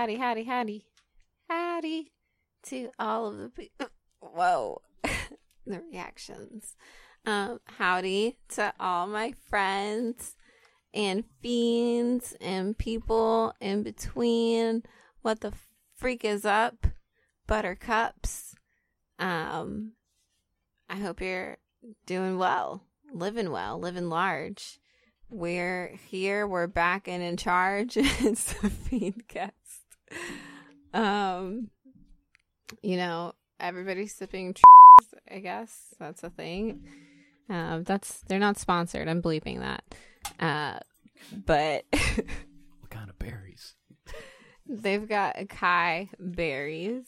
howdy, howdy, howdy, howdy, to all of the people. Whoa, the reactions. Um, howdy to all my friends and fiends and people in between. What the freak is up, buttercups? Um, I hope you're doing well, living well, living large. We're here. We're back and in charge. it's the Feedcast. Um, you know, everybody's sipping. I guess that's a thing. Um, that's they're not sponsored. I'm bleeping that. Uh, but What kind of berries? they've got acai berries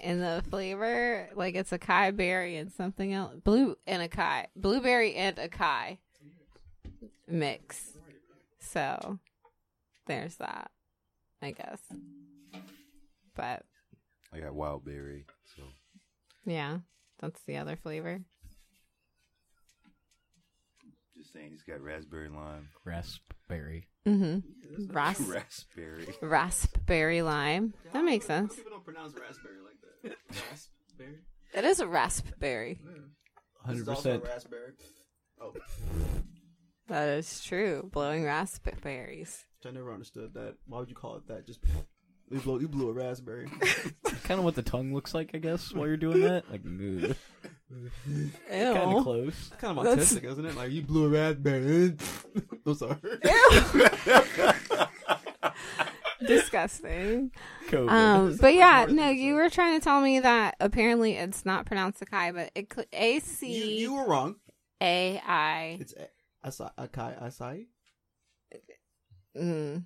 in the flavor. Like it's acai berry and something else. Blue and acai, blueberry and acai mix. So there's that, I guess. But I got wild berry. So yeah, that's the other flavor. just saying, he's got raspberry lime. Raspberry. Mm-hmm. Ras- Raspberry. raspberry lime. That makes sense. People don't pronounce raspberry like that. Raspberry. It is a raspberry. This is 100%. raspberry. Oh, That is true. Blowing raspberries. I never understood that. Why would you call it that? Just you blew, you blew a raspberry. kind of what the tongue looks like, I guess, while you're doing that. Like, kind of close. kind of That's- autistic, isn't it? Like you blew a raspberry. I'm sorry. Ew. Disgusting. COVID. Um, but yeah, no, you were trying to tell me that apparently it's not pronounced Akai, but it could A You, C you were wrong. A I. It's a- asai, akai, acai. Mm.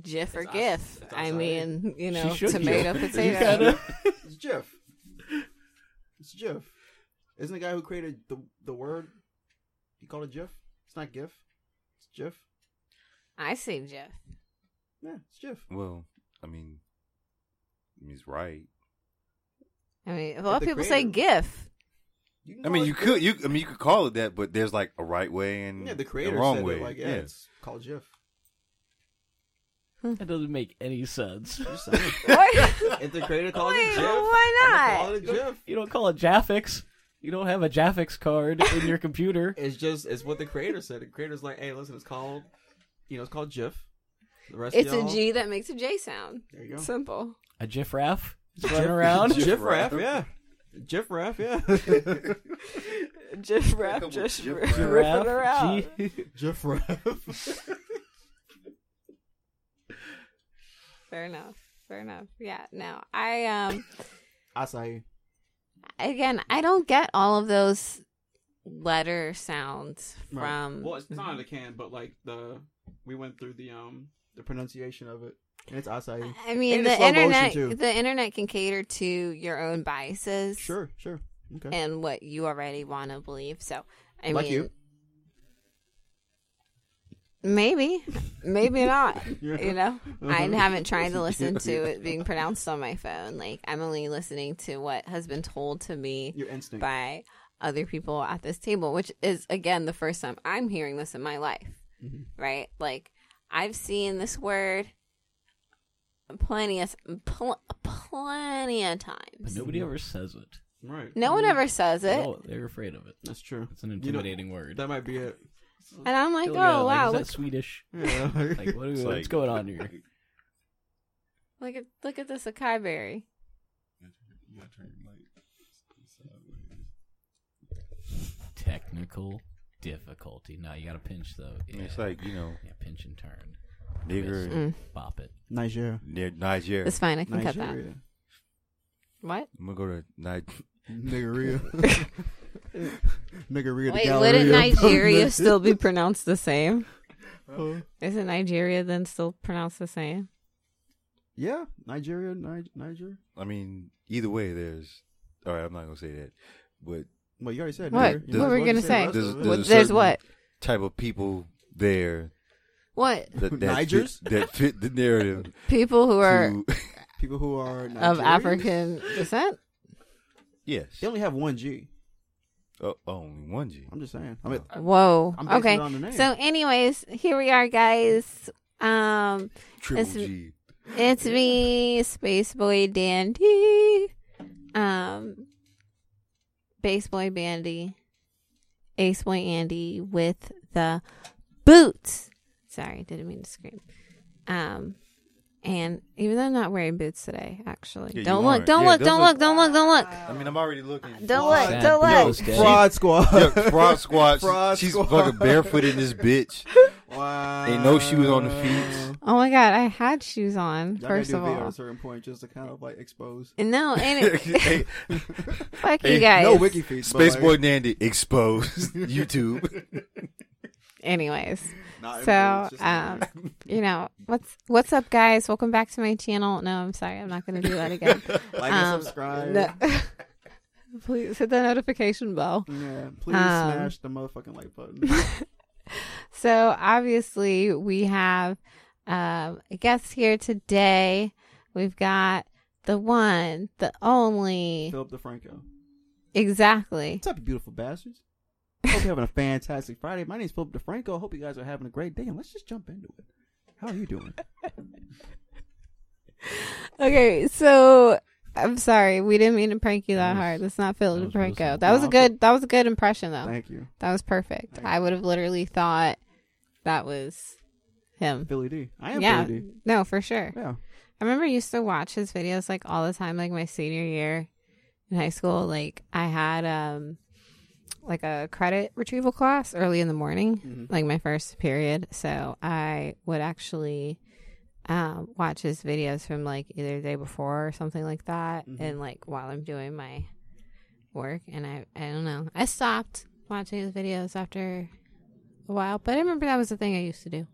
Jif or GIF. as- I mean, you know, tomato, GIF. potato. You gotta- It's Jif. It's Jif. Isn't the guy who created the the word? He called it Jif. It's not GIF. It's Jif. I say Jif. Yeah, it's Jif. Well, I mean, he's right. I mean, a lot of the people say GIF. I mean, you Jif. could you. I mean, you could call it that, but there's like a right way and Yeah, the a creator wrong said way. it like yeah, yeah. it's called Jif. That doesn't make any sense. Just saying. What? if the creator calls Wait, it Jif, why I'm not? gonna Call it Jif. You don't call it Jaffix. You don't have a Jaffix card in your computer. It's just it's what the creator said. The creator's like, hey, listen, it's called, you know, it's called Jif. The rest It's of a y'all, G that makes a J sound. There you go. Simple. A GIF It's running around. Jif Raf, yeah. Jif Raf, yeah. Jif rap, Couple just Jif ripping Giraffe, around. G- Jif Raf. Fair enough. Fair enough. Yeah. No, I um Acai. again, I don't get all of those letter sounds Right. from. Well, it's not in the can, but like the we went through the um the pronunciation of it. And it's acai. I mean, And the it's slow motion, internet. The internet can cater to your own biases Sure, sure. Okay. and what you already want to believe. So, I Like mean, you. Maybe, maybe not. Yeah. You know, I Uh-huh. haven't tried to listen to it being pronounced on my phone. Like, I'm only listening to what has been told to me Your instinct. by other people at this table, which is again the first time I'm hearing this in my life. Mhm. Right? Like I've seen this word plenty of pl- plenty of times. But times. nobody ever says it. Right. No one ever says it, No, they're afraid of it. That's true. It's an You know, intimidating word. That might be it. And I'm like, Still got, oh like, wow, is look, that Swedish? Yeah. Like, what, It's what's like- going on here? look at look at this acai berry. Technical difficulty. No, you got to pinch though. Yeah. It's like you know, yeah, pinch and turn. nigger, Mm, Bop it. Nigeria. near Nigeria. it's fine. I can cut that. Nigeria. What? I'm gonna go to Nigeria. Niggeria. Niggeria. Wait, Galleria. wouldn't Nigeria still be pronounced the same? Uh, Isn't Nigeria then still pronounced the same? yeah, Nigeria, Ni- Niger. I mean, either way, there's. All right, I'm not gonna say that, but Well, you already said What? Niger. What were we well gonna just say? There's- there's What, a there's what? type of people there What? that that Nigers? fit, that fit the narrative. People who are to- People who are of African descent? yes. They only have one G. Oh, only one G. I'm just saying. I mean, Whoa. I'm okay. it on the name. So, anyways, here we are, guys. Um, Triple It's- G. It's me, Space Boy Dandy. Um, Base Boy Bandy, Ace Boy Andy with the boots. Sorry, didn't mean to scream. Um, and even though I'm not wearing boots today, actually, Yeah, don't look, aren't. don't Yeah, look, those don't look- look, don't look, don't look, I mean, I'm already looking. don't look, Sad don't Yo, look. Day. Fraud squad. Yo, fraud squad. Fraud She's squad. fucking barefoot in this bitch. wow. Ain't no shoes on the feet. Oh my god, I had shoes on. Y'all first gotta of do a video all, at a certain point just to kind of like expose. And no, and it, hey, fuck Hey, you guys. No wiki feet. Space Boy Nandy exposed. YouTube. Anyways, Not so um, you know what's what's up, guys? Welcome back to my channel. No, I'm sorry, I'm not going to do that again. like um, and subscribe. No. Please hit the notification bell. Yeah, please Um, smash the motherfucking like button. So obviously we have um, a guest here today. We've got the one, the only, Philip DeFranco. exactly. What's up, beautiful bastards? Hope you're having a fantastic Friday. My name is Philip DeFranco. Hope you guys are having a great day, and let's just jump into it. How are you doing? Okay, so I'm sorry, we didn't mean to prank you that That was- hard. That's not Phil that DeFranco. simple. That was a good. That was a good impression, though. Thank you, That was perfect. Thank I would have literally thought that was him. Billy D. I am yeah, Billy D. no, for sure. Yeah. I remember I used to watch his videos like all the time, like my senior year in high school. Like I had um like a credit retrieval class early in the morning, Mhm. like my first period. So I would actually um watch his videos from like either the day before or something like that, Mhm. and like while I'm doing my work. And I I don't know, I stopped watching his videos after a while, but I remember that was the thing I used to do.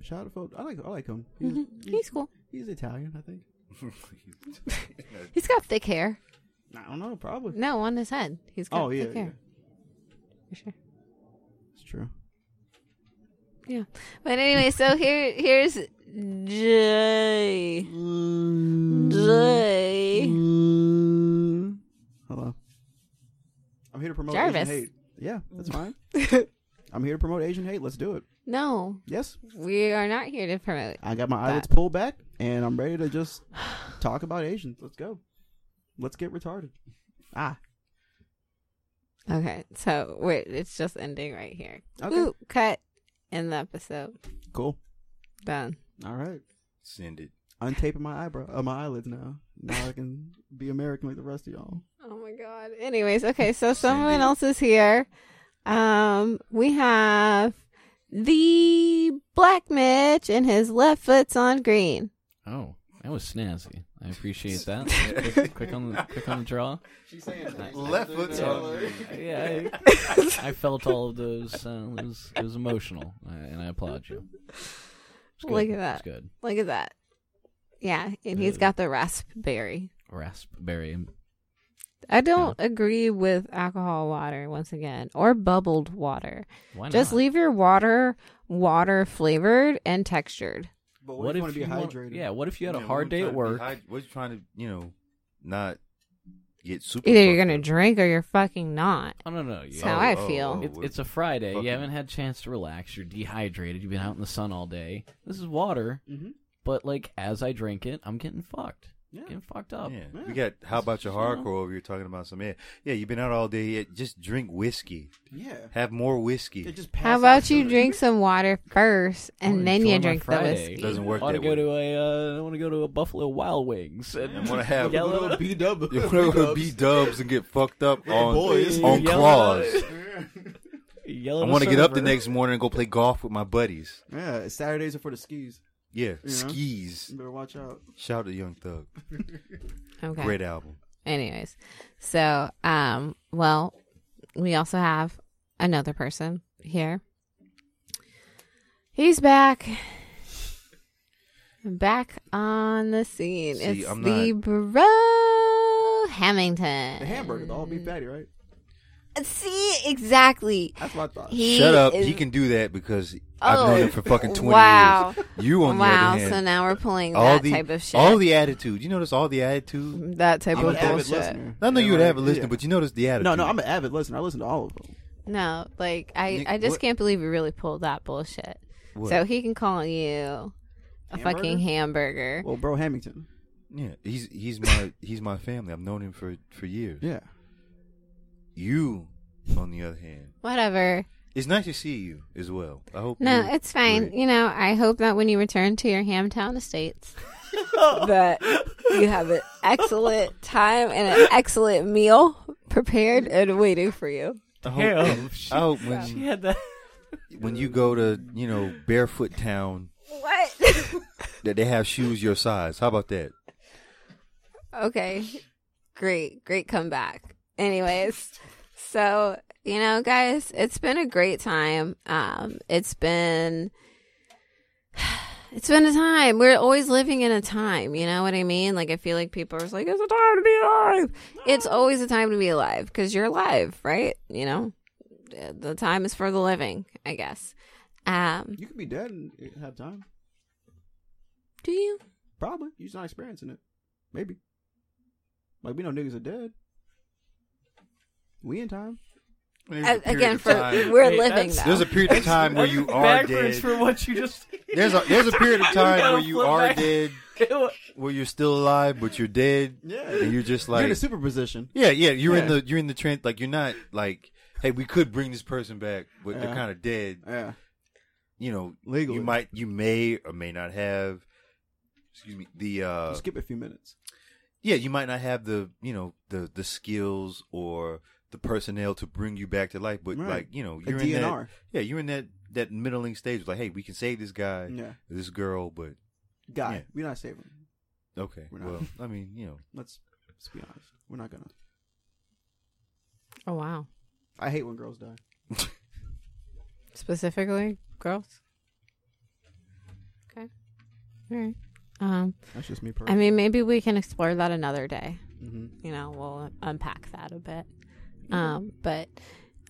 Shout out. I like I like him. He's, Mhm. He's cool. he's Italian, I think. He's got thick hair. I don't know, probably. No, on his head. He's got Oh yeah, thick yeah, hair. Sure. it's true. Yeah. But anyway, so here here's Jay. Jay. Hello. I'm here to promote Jarvis. Asian hate. Yeah, that's fine. I'm here to promote Asian hate. Let's do it. No, Yes, we are not here to promote. I got my That. eyelids pulled back, and I'm ready to just talk about Asians. Let's go. Let's get retarded. Ah, Okay, so wait, it's just ending right here. okay, Ooh, cut in the episode. cool. Done. All right. Send it. Untaping my eyebrow, uh, my eyelids now. Now I can be American like the rest of y'all. Oh my god. Anyways, okay, so someone else is here. Um, we have the Black Mitch and his left foot's on green. Oh, that was snazzy. I appreciate that. quick, quick on the quick on the draw. She's saying Left foot's on. Yeah, I, I felt all of those. Uh, it was it was emotional, uh, and I applaud you. Look at that. It's good. Look at that. Yeah, and he's got the raspberry. Raspberry. I don't agree with alcohol water once again or bubbled water. Why not? Just leave your water water flavored and textured. But What, if you want to you be want- hydrated? Yeah. What if you had a hard day at trying to be work? hyd- What you trying to, you know, not get super. Either you're gonna up? drink or you're fucking not. Oh no no. That's Yeah. how I feel. It, it's a Friday. Fucking- You haven't had a chance to relax. You're dehydrated. You've been out in the sun all day. This is water, Mm-hmm. but like as I drink it, I'm getting fucked. Yeah. Getting fucked up. Yeah. Yeah. We got. How about your hardcore over here talking about some? Yeah, yeah. You've been out all day. Yeah, just drink whiskey. Yeah. Have more whiskey. It just pass How out about you sooner. drink some water first I wanna and then you enjoy my drink the Friday. whiskey? Doesn't work I want to that go way. to a. Uh, I want to go to a Buffalo Wild Wings. And I wanna have- yell Go B dub. You want to go to B Dubs and get fucked up the on boys. on Yell claws. at- I at want to get up the server. next morning and go play golf with my buddies. Yeah, Saturdays are for the skis. Yeah, know? skis. You better watch out. Shout out to Young Thug. Okay. Great album. Anyways, so um, well, we also have another person here. He's back. Back on the scene. See, it's I'm the not- bro Hamilton. The hamburger, the all beef patty, right? See, exactly. That's what I thought. He Shut up. is- He can do that because I've Oh, known him for fucking 20 wow. years. You, on the wow, other hand, so now we're pulling all that the, type of shit. all the attitude. You notice all the attitude? that type I'm of an avid bullshit. listener. I know Yeah, you would an avid listener, yeah. but you notice the attitude. No, no, I'm an avid listener. I listen to all of them. No, like I, Nick, I just what- can't believe you really pulled that bullshit. What? So he can call you a fucking hamburger. Well, bro, Hamilton. Yeah, he's he's my he's my family. I've known him for for years. Yeah. You, on the other hand, Whatever. it's nice to see you as well. I hope. No, you're it's fine. great. You know, I hope that when you return to your Hamtown estates, that you have an excellent time and an excellent meal prepared and waiting for you. I hope, Damn, she- I hope She when had that. when you go to you know Barefoot Town What? that they have shoes your size. How about that? okay. Great. Great comeback. Anyways, so, you know, guys, it's been a great time. Um, it's been it's been a time. We're always living in a time, you know what I mean? Like I feel like people are like, It's a time to be alive. It's always a time to be alive because you're alive, right? You know? The time is for the living, I guess. Um, You could be dead and have time. do you? Probably. You're just not experiencing it. Maybe. Like we know niggas are dead. We in time. There's A- a Again, for time- we're Hey, living though. there's a period of time where you are backwards dead. for what you just. There's a there's a period of time where you are back. dead, where you're still alive, but you're dead, Yeah. and you're just like You're in a like, superposition. yeah, yeah, you're in the you're in the trend. Like you're not like, hey, we could bring this person back, but they're kind of dead. Yeah. You know, Legally. you might, you may or may not have. Excuse me. The uh, You skip a few minutes. yeah, you might not have the you know the the skills or the personnel to bring you back to life, but Right. like you know, you're in that yeah, you're in that that middling stage. Like, hey, we can save this guy, Yeah. this girl, but Guy. Yeah. We're not saving. him. okay, We're not. well, I mean, you know, Let's let's be honest. We're not gonna. oh wow. I hate when girls die. Specifically, girls. Okay. All right. Um, That's just me I mean, maybe we can explore that another day. hmm You know, we'll unpack that a bit. Um, but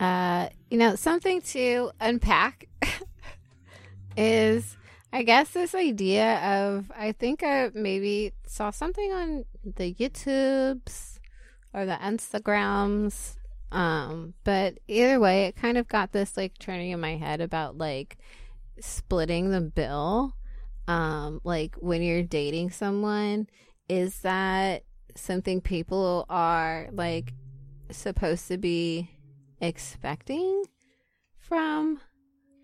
uh, you know, something to unpack is, I guess, this idea of I think I maybe saw something on the YouTubes or the Instagrams. Um, but either way, it kind of got this like turning in my head about like splitting the bill. Um, like when you're dating someone, is that something people are like supposed to be expecting from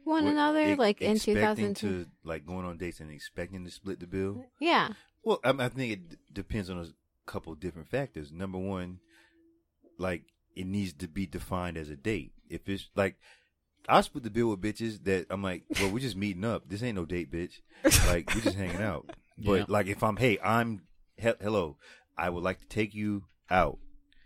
one What, another ex- like in expecting 2002 to like going on dates and expecting to split the bill. yeah Well, I, I think it d- depends on a couple of different factors. Number one, like it needs to be defined as a date. If it's like I split the bill with bitches that I'm like, well, we're just meeting up. This ain't no date, bitch. Like we're just hanging out. But Yeah. like if I'm, hey, I'm he- hello, I would like to take you out.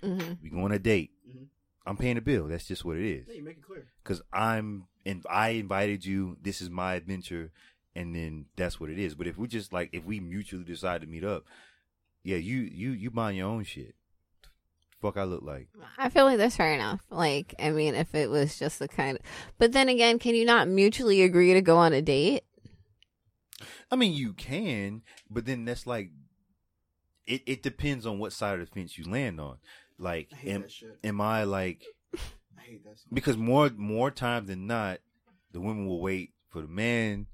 Hmm We go on a date. Mhm. I'm paying the bill. That's just what it is. Yeah, you make it clear. because I'm and I invited you. This is my adventure, and then that's what it is. But if we just like if we mutually decide to meet up, yeah, you you you mind your own shit. Fuck, I look like i feel like that's fair enough like i mean if it was just the kind of but then again can you not mutually agree to go on a date I mean, you can, but then that's like it. It depends on what side of the fence you land on. Like, I hate am, that shit. am I like I hate that. So because more more times than not, the women will wait for the man.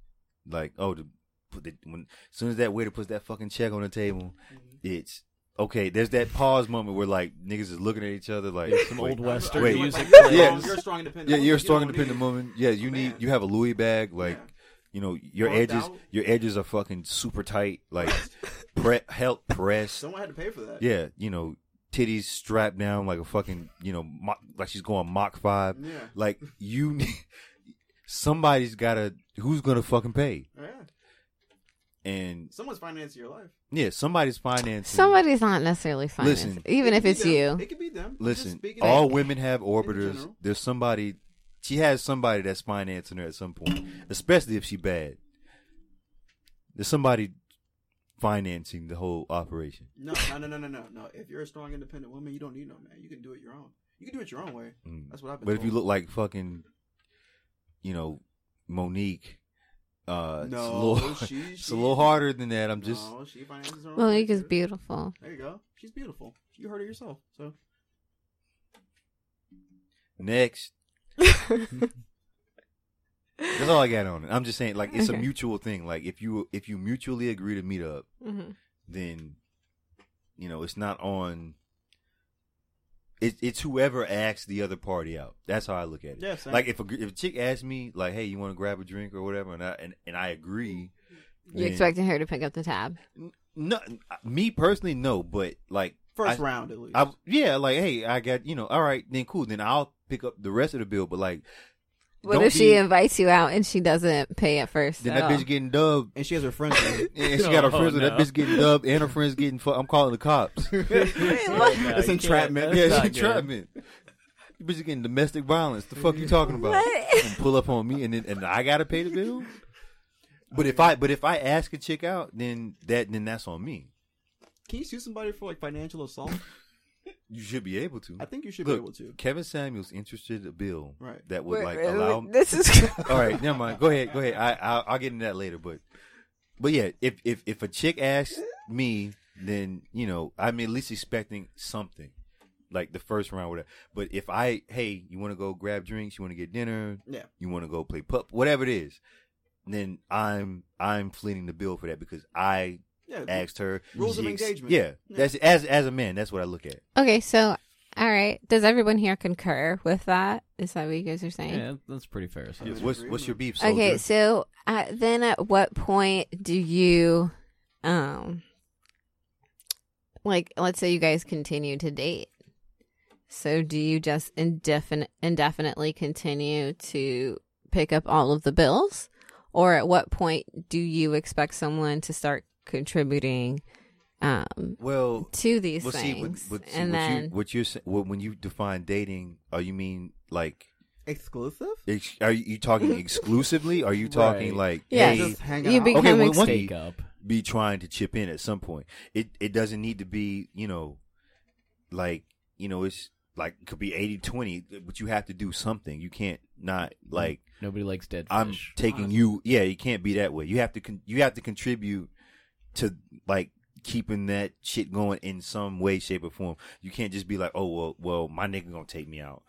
Like, oh, to put the when as soon as that waiter puts that fucking check on the table, mm-hmm. it's okay. There's that pause moment where like niggas is looking at each other like Some wait, old western wait. music. Like. Yeah. You're a strong independent. Yeah, woman. you're a strong don't independent woman. Yeah, you a need man. you have a Louis bag like. Yeah. You know your Worked edges, out. your edges are fucking super tight, like pre- help press. Someone had to pay for that. Yeah, you know, titties strapped down like a fucking, you know, mo- like she's going Mach five. Yeah. Like you, somebody's gotta. Who's gonna fucking pay? Yeah. And Someone's financing your life. yeah, somebody's financing. somebody's not necessarily financing, Listen. even It if it's them. you It could be them. Listen, all of- women have orbiters. There's somebody. She has somebody that's financing her at some point, especially if she bad. There's somebody financing the whole operation. No, no, no, no, no, no, no. If you're a strong, independent woman, you don't need no man. You can do it your own. You can do it your own way. Mm. That's what I've been. But if you look like fucking, you know, Monique, uh, it's a no, little, she, it's a little harder than that. I'm just No, she finances her own. monique way, is beautiful There you go. She's beautiful. You heard it yourself. So next. That's all I got on it. I'm just saying, like, it's a mutual thing. Like, if you if you mutually agree to meet up, Mhm. then you know it's not on. It, it's whoever asks the other party out. That's how I look at it. Yeah. Like if a if a chick asks me like, "Hey, you want to grab a drink or whatever," and I and, and I agree, You then- expecting her to pick up the tab? no, me personally, no. But like First I- round at least. I yeah, like hey, I got you know, all right, then cool, then I'll pick up the rest of the bill. But like, What don't if she be- invites you out and she doesn't pay at first? then at that oh. bitch getting dubbed. and she has her friends. with her. And she got her Oh, friends with that no. bitch getting dubbed, and her friends getting. Fu- I'm calling the cops. No, It's you entrapment. can't. yeah, That's she not good. entrapment. You bitch getting domestic violence. The fuck you talking about? What? And pull up on me, and then and I gotta pay the bill. But if I but if I ask a chick out, then that then that's on me. Can you sue somebody for like financial assault? You should be able to. I think you should Look, be able to. Kevin Samuels interested a bill Right. that would Wait, like wait, allow. wait, This is. All right, never mind. Go ahead, go ahead. I I'll, I'll get into that later, but but yeah, if if if a chick asks me, then you know I'm at least expecting something, like the first round, whatever. But if I hey, you want to go grab drinks, you want to get dinner, Yeah. you want to go play pup, whatever it is, then I'm I'm fleeting the bill for that because I Yeah. asked her Rules of she ex- engagement. Yeah, Yeah. that's as as a man, that's what I look at. Okay, so all right. Does everyone here concur with that? Is that what you guys are saying? Yeah, that's pretty fair. Yeah, assessment. what's what's your beef? Soldier? Okay, so uh, then at what point do you, um, like, let's say you guys continue to date. So do you just indefinite indefinitely continue to pick up all of the bills, or at what point do you expect someone to start contributing um, well, to these well, see, things? what, what, see, and what then you, what you're sa- when you define dating, are you mean like Exclusive? ex- are you talking exclusively? Are you talking Right. like Yes. hey, Just hang you become Okay, well, ex- one- Stake up. be trying to chip in at some point? It it doesn't need to be you know like you know it's like it could be 80-20, but you have to do something. You can't not like Nobody likes dead fish. I'm taking you. Yeah, you can't be that way. You have to con- you have to contribute to like keeping that shit going in some way, shape, or form. You can't just be like, oh well, well, my nigga gonna take me out.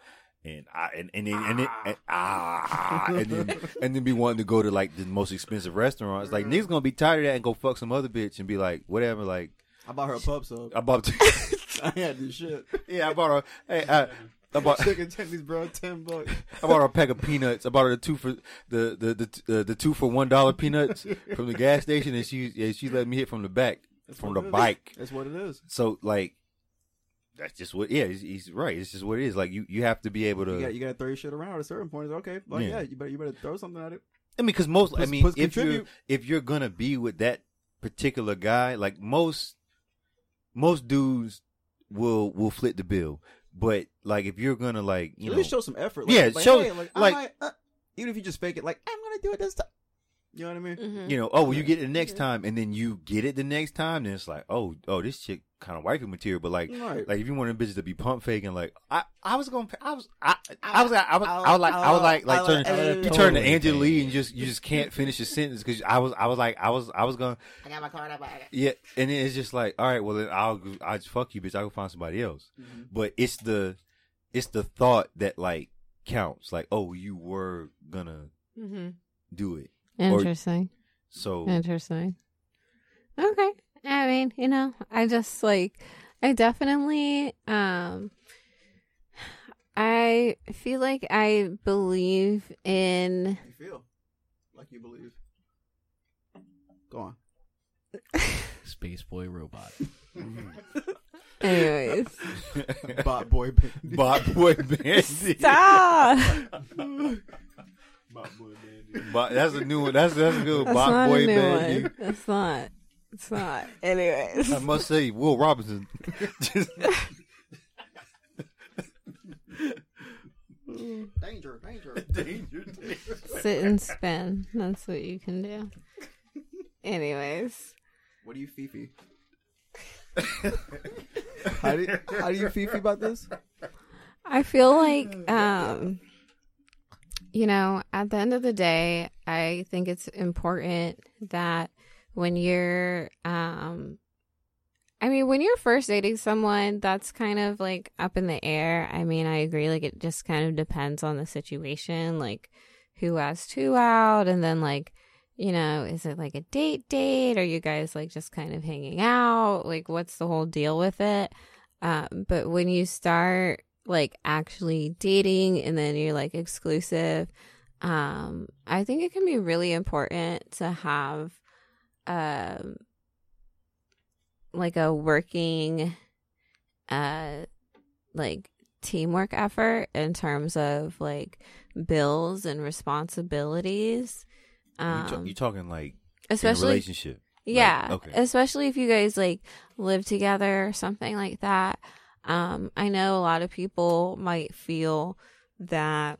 And I and and then and then ah. and, ah, and then and then be wanting to go to like the most expensive restaurants. Like mm-hmm. niggas gonna be tired of that and go fuck some other bitch and be like whatever. Like I bought her a pub sub. I bought I had this shit. yeah I bought her hey uh, I, I bought Chicken tendies, bro. Ten bucks. I bought her a pack of peanuts. I bought her the two for the the the uh, the two for one dollar peanuts from the gas station, and she yeah, she let me hit from the back That's from the it is. bike. That's what it is. So like, that's just what. Yeah, he's, he's right. It's just what it is. Like you you have to be able to. You got you got to throw your shit around at a certain point. It's okay, but Yeah. yeah. you better you better throw something at it. I mean, because most. I mean, plus if you're if you're gonna be with that particular guy, like most most dudes will will flip the bill. But like if you're gonna like you at know least show some effort. Yeah, like, show- hey, like, like- might, uh, even if you just fake it, like I'm gonna do it this time. You know what I mean? Mhm. you know, oh, well, you get it the next time, and then you get it the next time, then it's like, oh, oh, this chick kind of wifey material. But like, Right. like if you want them bitches to be pump faking, like I, I was gonna, I was, I, I was, I was, I was like, I was like, like turn, you turn to Totally Angela Lee and just, you just can't finish your sentence because I was, I was like, I was, I was gonna, I got my card up. I got- yeah, and then it's just like, all right, well then I'll, go- I'll just fuck you, bitch. I'll go find somebody else. Mhm. But it's the, it's the thought that like counts. Like, oh, you were gonna Mhm. do it, Interesting. so Interesting. Okay. I mean, you know, I just like I definitely um I feel like I believe in You feel like you believe. Go on. Space boy robot. anyways. Bot boy. Bandit. Bot boy bandit. Stop. Bot boy bandit. Bot, that's a new one. That's that's a good That's bot not boy a new one. That's not. It's not. Anyways. I must say, Will Robinson. Danger, danger. danger, danger. Sit and spin. That's what you can do. Anyways. What do you fifi? how do you, how do you fifi about this? I feel like um you know, at the end of the day, I think it's important that when you're um I mean, when you're first dating someone, that's kind of like up in the air. I mean, I agree like it just kind of depends on the situation, like who asked who out and then like you know is it like a date date? Are you guys like just kind of hanging out? Like what's the whole deal with it? Um but when you start like actually dating and then you're like exclusive um i think it can be really important to have um like a working uh like teamwork effort in terms of like bills and responsibilities you, ta- um you talking like especially relationship? Like, yeah okay. especially if you guys like live together or something like that um i know a lot of people might feel that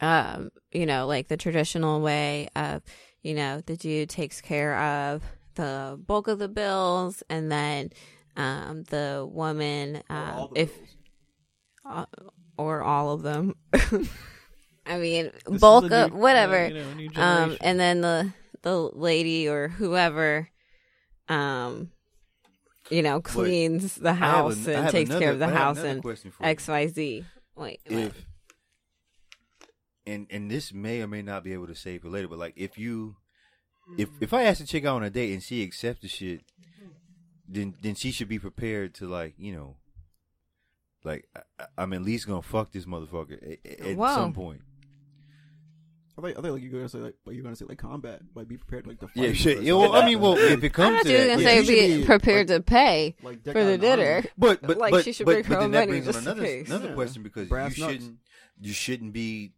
um you know like the traditional way of you know the dude takes care of the bulk of the bills and then um the woman Or um if uh, or all of them. I mean This bulk of whatever uh, you know, um and then the the lady or whoever um you know cleans the house I and takes care of the house and for you. xyz wait, if and and this may or may not be able to save for later, but like if you if if I ask a chick out on a date and she accepts the shit, then then she should be prepared to like you know, like I, I'm at least gonna fuck this motherfucker at, at some point. I thought, I thought like you were gonna say like, like you were gonna say like combat, like be prepared like to fight. Yeah, shit. person. Yeah, well, I mean, well, if it comes, i comes thought to you were that, gonna yeah. say You be be, prepared like- to pay like for the dinner But but Like, but, she should but, bring but her then own that money brings on just in another case. another Yeah. question because Brass you nuts. shouldn't you shouldn't be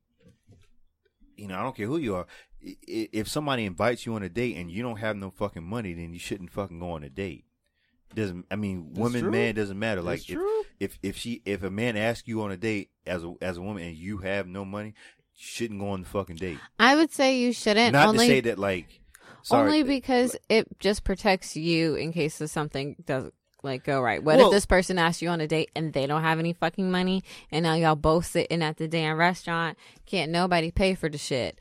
you know I don't care who you are I- i- if somebody invites you on a date and you don't have no fucking money then you shouldn't fucking go on a date doesn't I mean That's woman true. man doesn't matter like if, if if she if a man asks you on a date as a as a woman and you have no money you shouldn't go on the fucking date i would say you shouldn't not only to say that like sorry only because it just protects you in case of something doesn't like go right. What Well- if this person asks you on a date and they don't have any fucking money, and now y'all both sitting at the damn restaurant, can't nobody pay for the shit?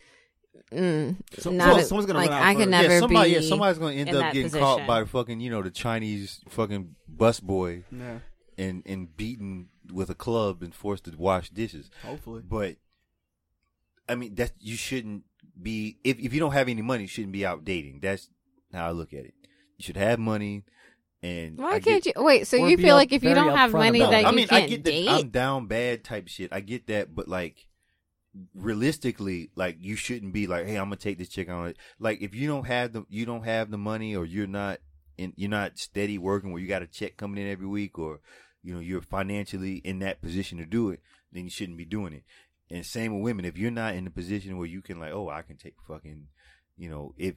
Mm, So- not so a- someone's gonna like run out I could first. never yeah somebody be. yeah somebody's gonna end up getting position. caught by fucking you know the Chinese fucking bus boy Yeah, and and beaten with a club and forced to wash dishes. hopefully. But I mean, that you shouldn't be if if you don't have any money, you shouldn't be out dating. That's how I look at it. You should have money, and Why I can't get, you wait? So you feel like if you don't have money that it. I mean, I can't get date? that I'm down bad type shit. I get that, but like realistically, like you shouldn't be like, hey, I'm gonna take this chick on it. Like if you don't have the you don't have the money, or you're not in you're not steady working where you got a check coming in every week, or you know you're financially in that position to do it, then you shouldn't be doing it. And same with women, if you're not in the position where you can like, oh, I can take fucking, you know, if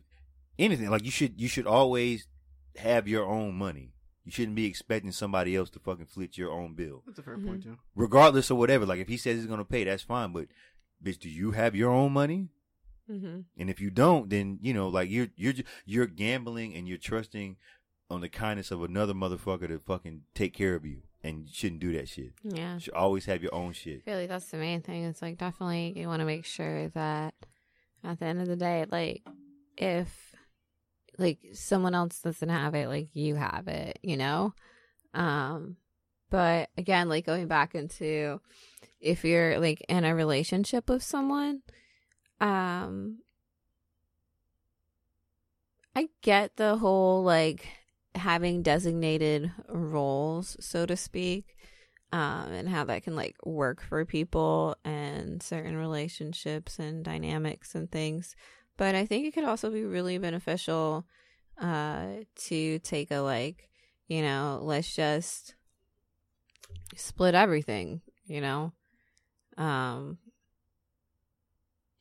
anything, like you should you should always have your own money. You shouldn't be expecting somebody else to fucking flit your own bill That's a fair Mhm. point too. regardless of whatever. Like if he says he's gonna pay, that's fine. But bitch, do you have your own money? hmm And if you don't, then you know, like you're you're you're gambling and you're trusting on the kindness of another motherfucker to fucking take care of you, and you shouldn't do that shit. Yeah. You should always have your own shit. Like that's the main thing. It's like definitely you want to make sure that at the end of the day, like if like someone else doesn't have it, like you have it, you know. Um, but again, like going back into if you're like in a relationship with someone, um, I get the whole like having designated roles, so to speak um, and how that can like work for people and certain relationships and dynamics and things. But I think it could also be really beneficial uh, to take a like, you know, let's just split everything, you know, um,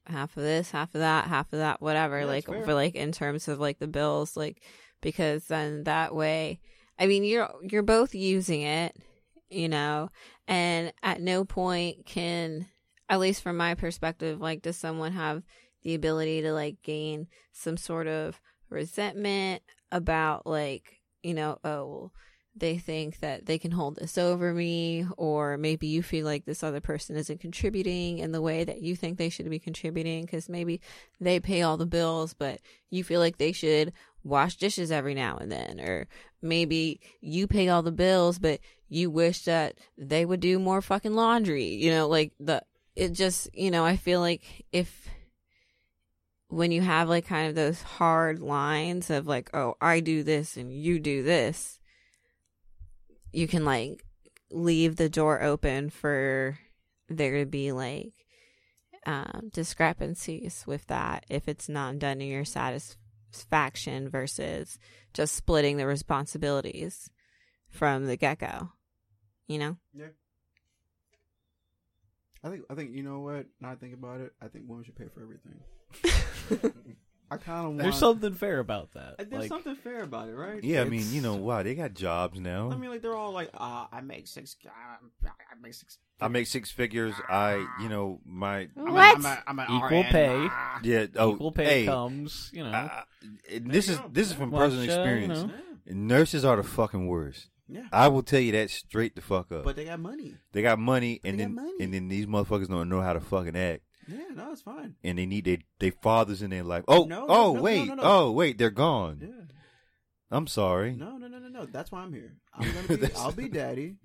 half of this, half of that, half of that, whatever. Yeah, like for like in terms of like the bills, like because then that way, I mean, you're you're both using it you know and at no point can at least from my perspective like does someone have the ability to like gain some sort of resentment about like you know oh well, they think that they can hold this over me or maybe you feel like this other person isn't contributing in the way that you think they should be contributing because maybe they pay all the bills but you feel like they should wash dishes every now and then or maybe you pay all the bills but you wish that they would do more fucking laundry you know like the it just you know I feel like if when you have like kind of those hard lines of like oh I do this and you do this, you can like leave the door open for there to be like um, discrepancies with that if it's not done to your satisfaction versus just splitting the responsibilities from the get go. You know? I think I think you know what. Now I think about it, I think women should pay for everything. I kind of want. There's something fair about that. There's Like, something fair about it, right? Yeah, I mean, you know, wow, they got jobs now. I mean, like they're all like, uh, I make six. Uh, I make six. I make six figures. I, you know, my I'm a- What? I'm a, I'm a Equal RN, pay. ah. yeah. Oh, equal pay hey, comes, you know. I- and this you is go. this is from Watch, personal uh, you experience. know. Nurses are the fucking worst. Yeah. I will tell you that straight the fuck up. But they got money. they got money, and They then money. and then these motherfuckers don't know how to fucking act, Yeah, no, it's fine. and they need their they fathers in their life. Oh, No, no, oh, no, wait, no, no, no. oh, wait, they're gone. Yeah. I'm sorry. No, no, no, no, no. That's why I'm here. I'm gonna be. I'll be daddy.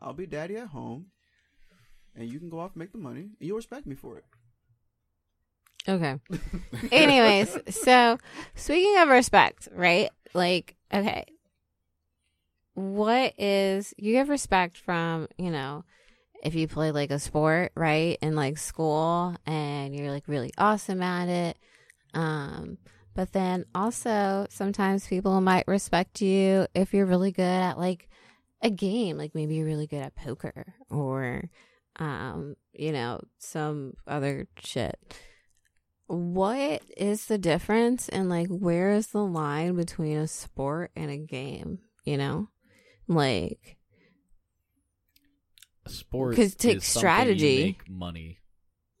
I'll be daddy at home, and you can go off and make the money, and you'll respect me for it. Okay. Anyways, so speaking of respect, right? Like, okay. What is you have respect from, you know, if you play like a sport, right? In like school and you're like really awesome at it. Um, but then also sometimes people might respect you if you're really good at like a game, like maybe you're really good at poker or um, you know, some other shit what is the difference and like where is the line between a sport and a game you know like sport 'Cause it takes is strategy. You make money.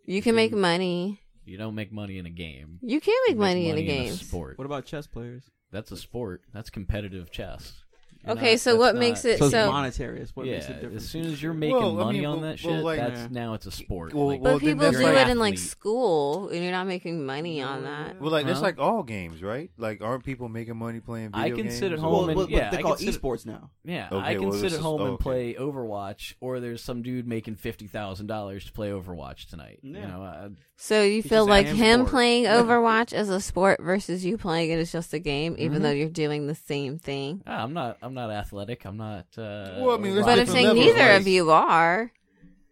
you can make money You don't make money in a game. you can make You money, in a game sport. What about chess players? That's a sport. That's competitive chess. You're okay not- so that's what not- makes it So it's so monetary. Is what yeah, makes it different. as soon as you're making Well, I money mean, on well- that well, shit, like- that's now it's a sport. Well, Like, but well, then people that's do you're it in like athlete. school and you're not making money on that Well, like that's Huh? like all games, right? Like, aren't people making money playing I video can games? sit at home well, and- well, yeah, they I call can esports now. Yeah, Okay, I can well, sit this at is- home oh, and okay. play Overwatch, or there's some dude making fifty thousand dollars to play Overwatch tonight. You Yeah. know, I, so you feel just like game him sport. playing overwatch as a sport versus you playing it as just a game even Mhm. though you're doing the same thing ah, I'm not. I'm not athletic. I'm not. Uh, Well, I mean, but I'm saying neither like- of you are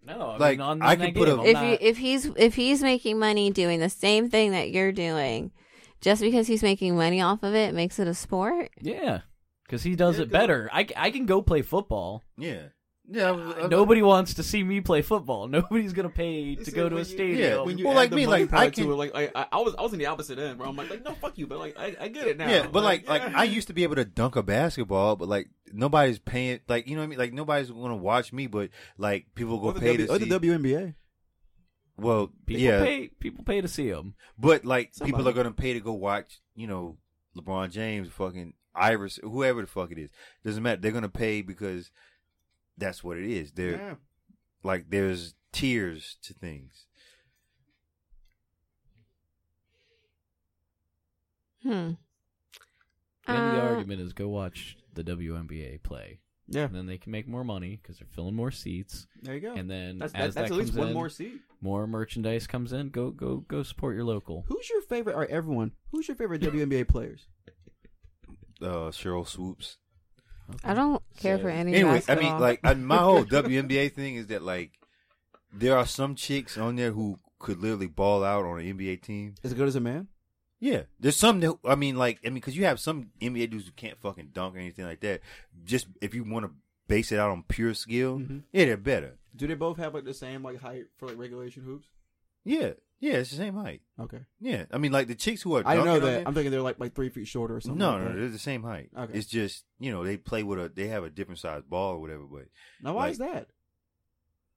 no, I like, mean, on, I in can put game, a- I'm if not- you if he's if he's making money doing the same thing that you're doing, just because he's making money off of it makes it a sport. yeah, because he does Yeah, it better. I, I can go play football. Yeah, yeah. I was- I was- Nobody wants to see me play football. Nobody's gonna pay to go to when a you- stadium. Yeah, When you Well, like me, like, I can- it, like I, I- I was I was in the opposite end, bro. I'm like, like no, fuck you, but like I, I get it now. Yeah, but like, like yeah. I used to be able to dunk a basketball, but like nobody's paying. Like you know what I mean? Like nobody's going to watch me, but like people go pay w, to or see. the WNBA. well, people yeah, pay. People pay to see them, but like people are going to pay to go watch. You know, LeBron James, fucking Iris, whoever the fuck it is, doesn't matter. They're going to pay because that's what it is. They're Yeah. like there's tiers to things. Hmm. The end of the Uh, argument is go watch the WNBA play, Yeah, and then they can make more money because they're filling more seats. there you go. And then that's as that's, that's that at least one in, more seat. more merchandise comes in. Go go go support your local. Who's your favorite? All right, everyone. Who's your favorite WNBA players? Uh, Sheryl Swoopes. I don't care for any Anyway, I mean, like I, my whole WNBA thing is that like there are some chicks on there who could literally ball out on an NBA team. As good as a man. Yeah, there's some. That, I mean, like I mean, because you have some NBA dudes who can't fucking dunk or anything like that. Just if you want to base it out on pure skill, Mhm. yeah, they're better. Do they both have like the same like height for like regulation hoops? Yeah, yeah, it's the same height. Okay, Yeah, I mean, like the chicks who are. I didn't know dunking on that. I'm thinking they're like like three feet shorter or something. no, like no, that. no, they're the same height. Okay. It's just you know they play with a they have a different size ball or whatever, but Now why like- is that?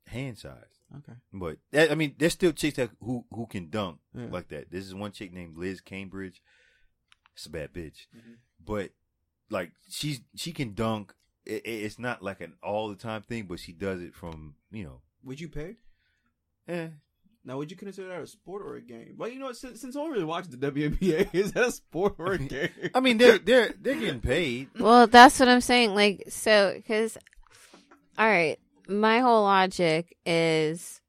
hand size. Okay. But that, I mean, there's still chicks that who who can dunk Yeah. like that. This is one chick named Liz Cambage. It's a bad bitch, Mhm. but like she's she can dunk. It, it- it's not like an all the time thing, but she does it from you know. Would you pay? Eh. Now, would you consider that a sport or a game? Well, you know, since since I'm really watching the WNBA, is that a sport or a game? I mean, they're they're they're getting paid. well, that's what I'm saying. Like, so because, all right, my whole logic is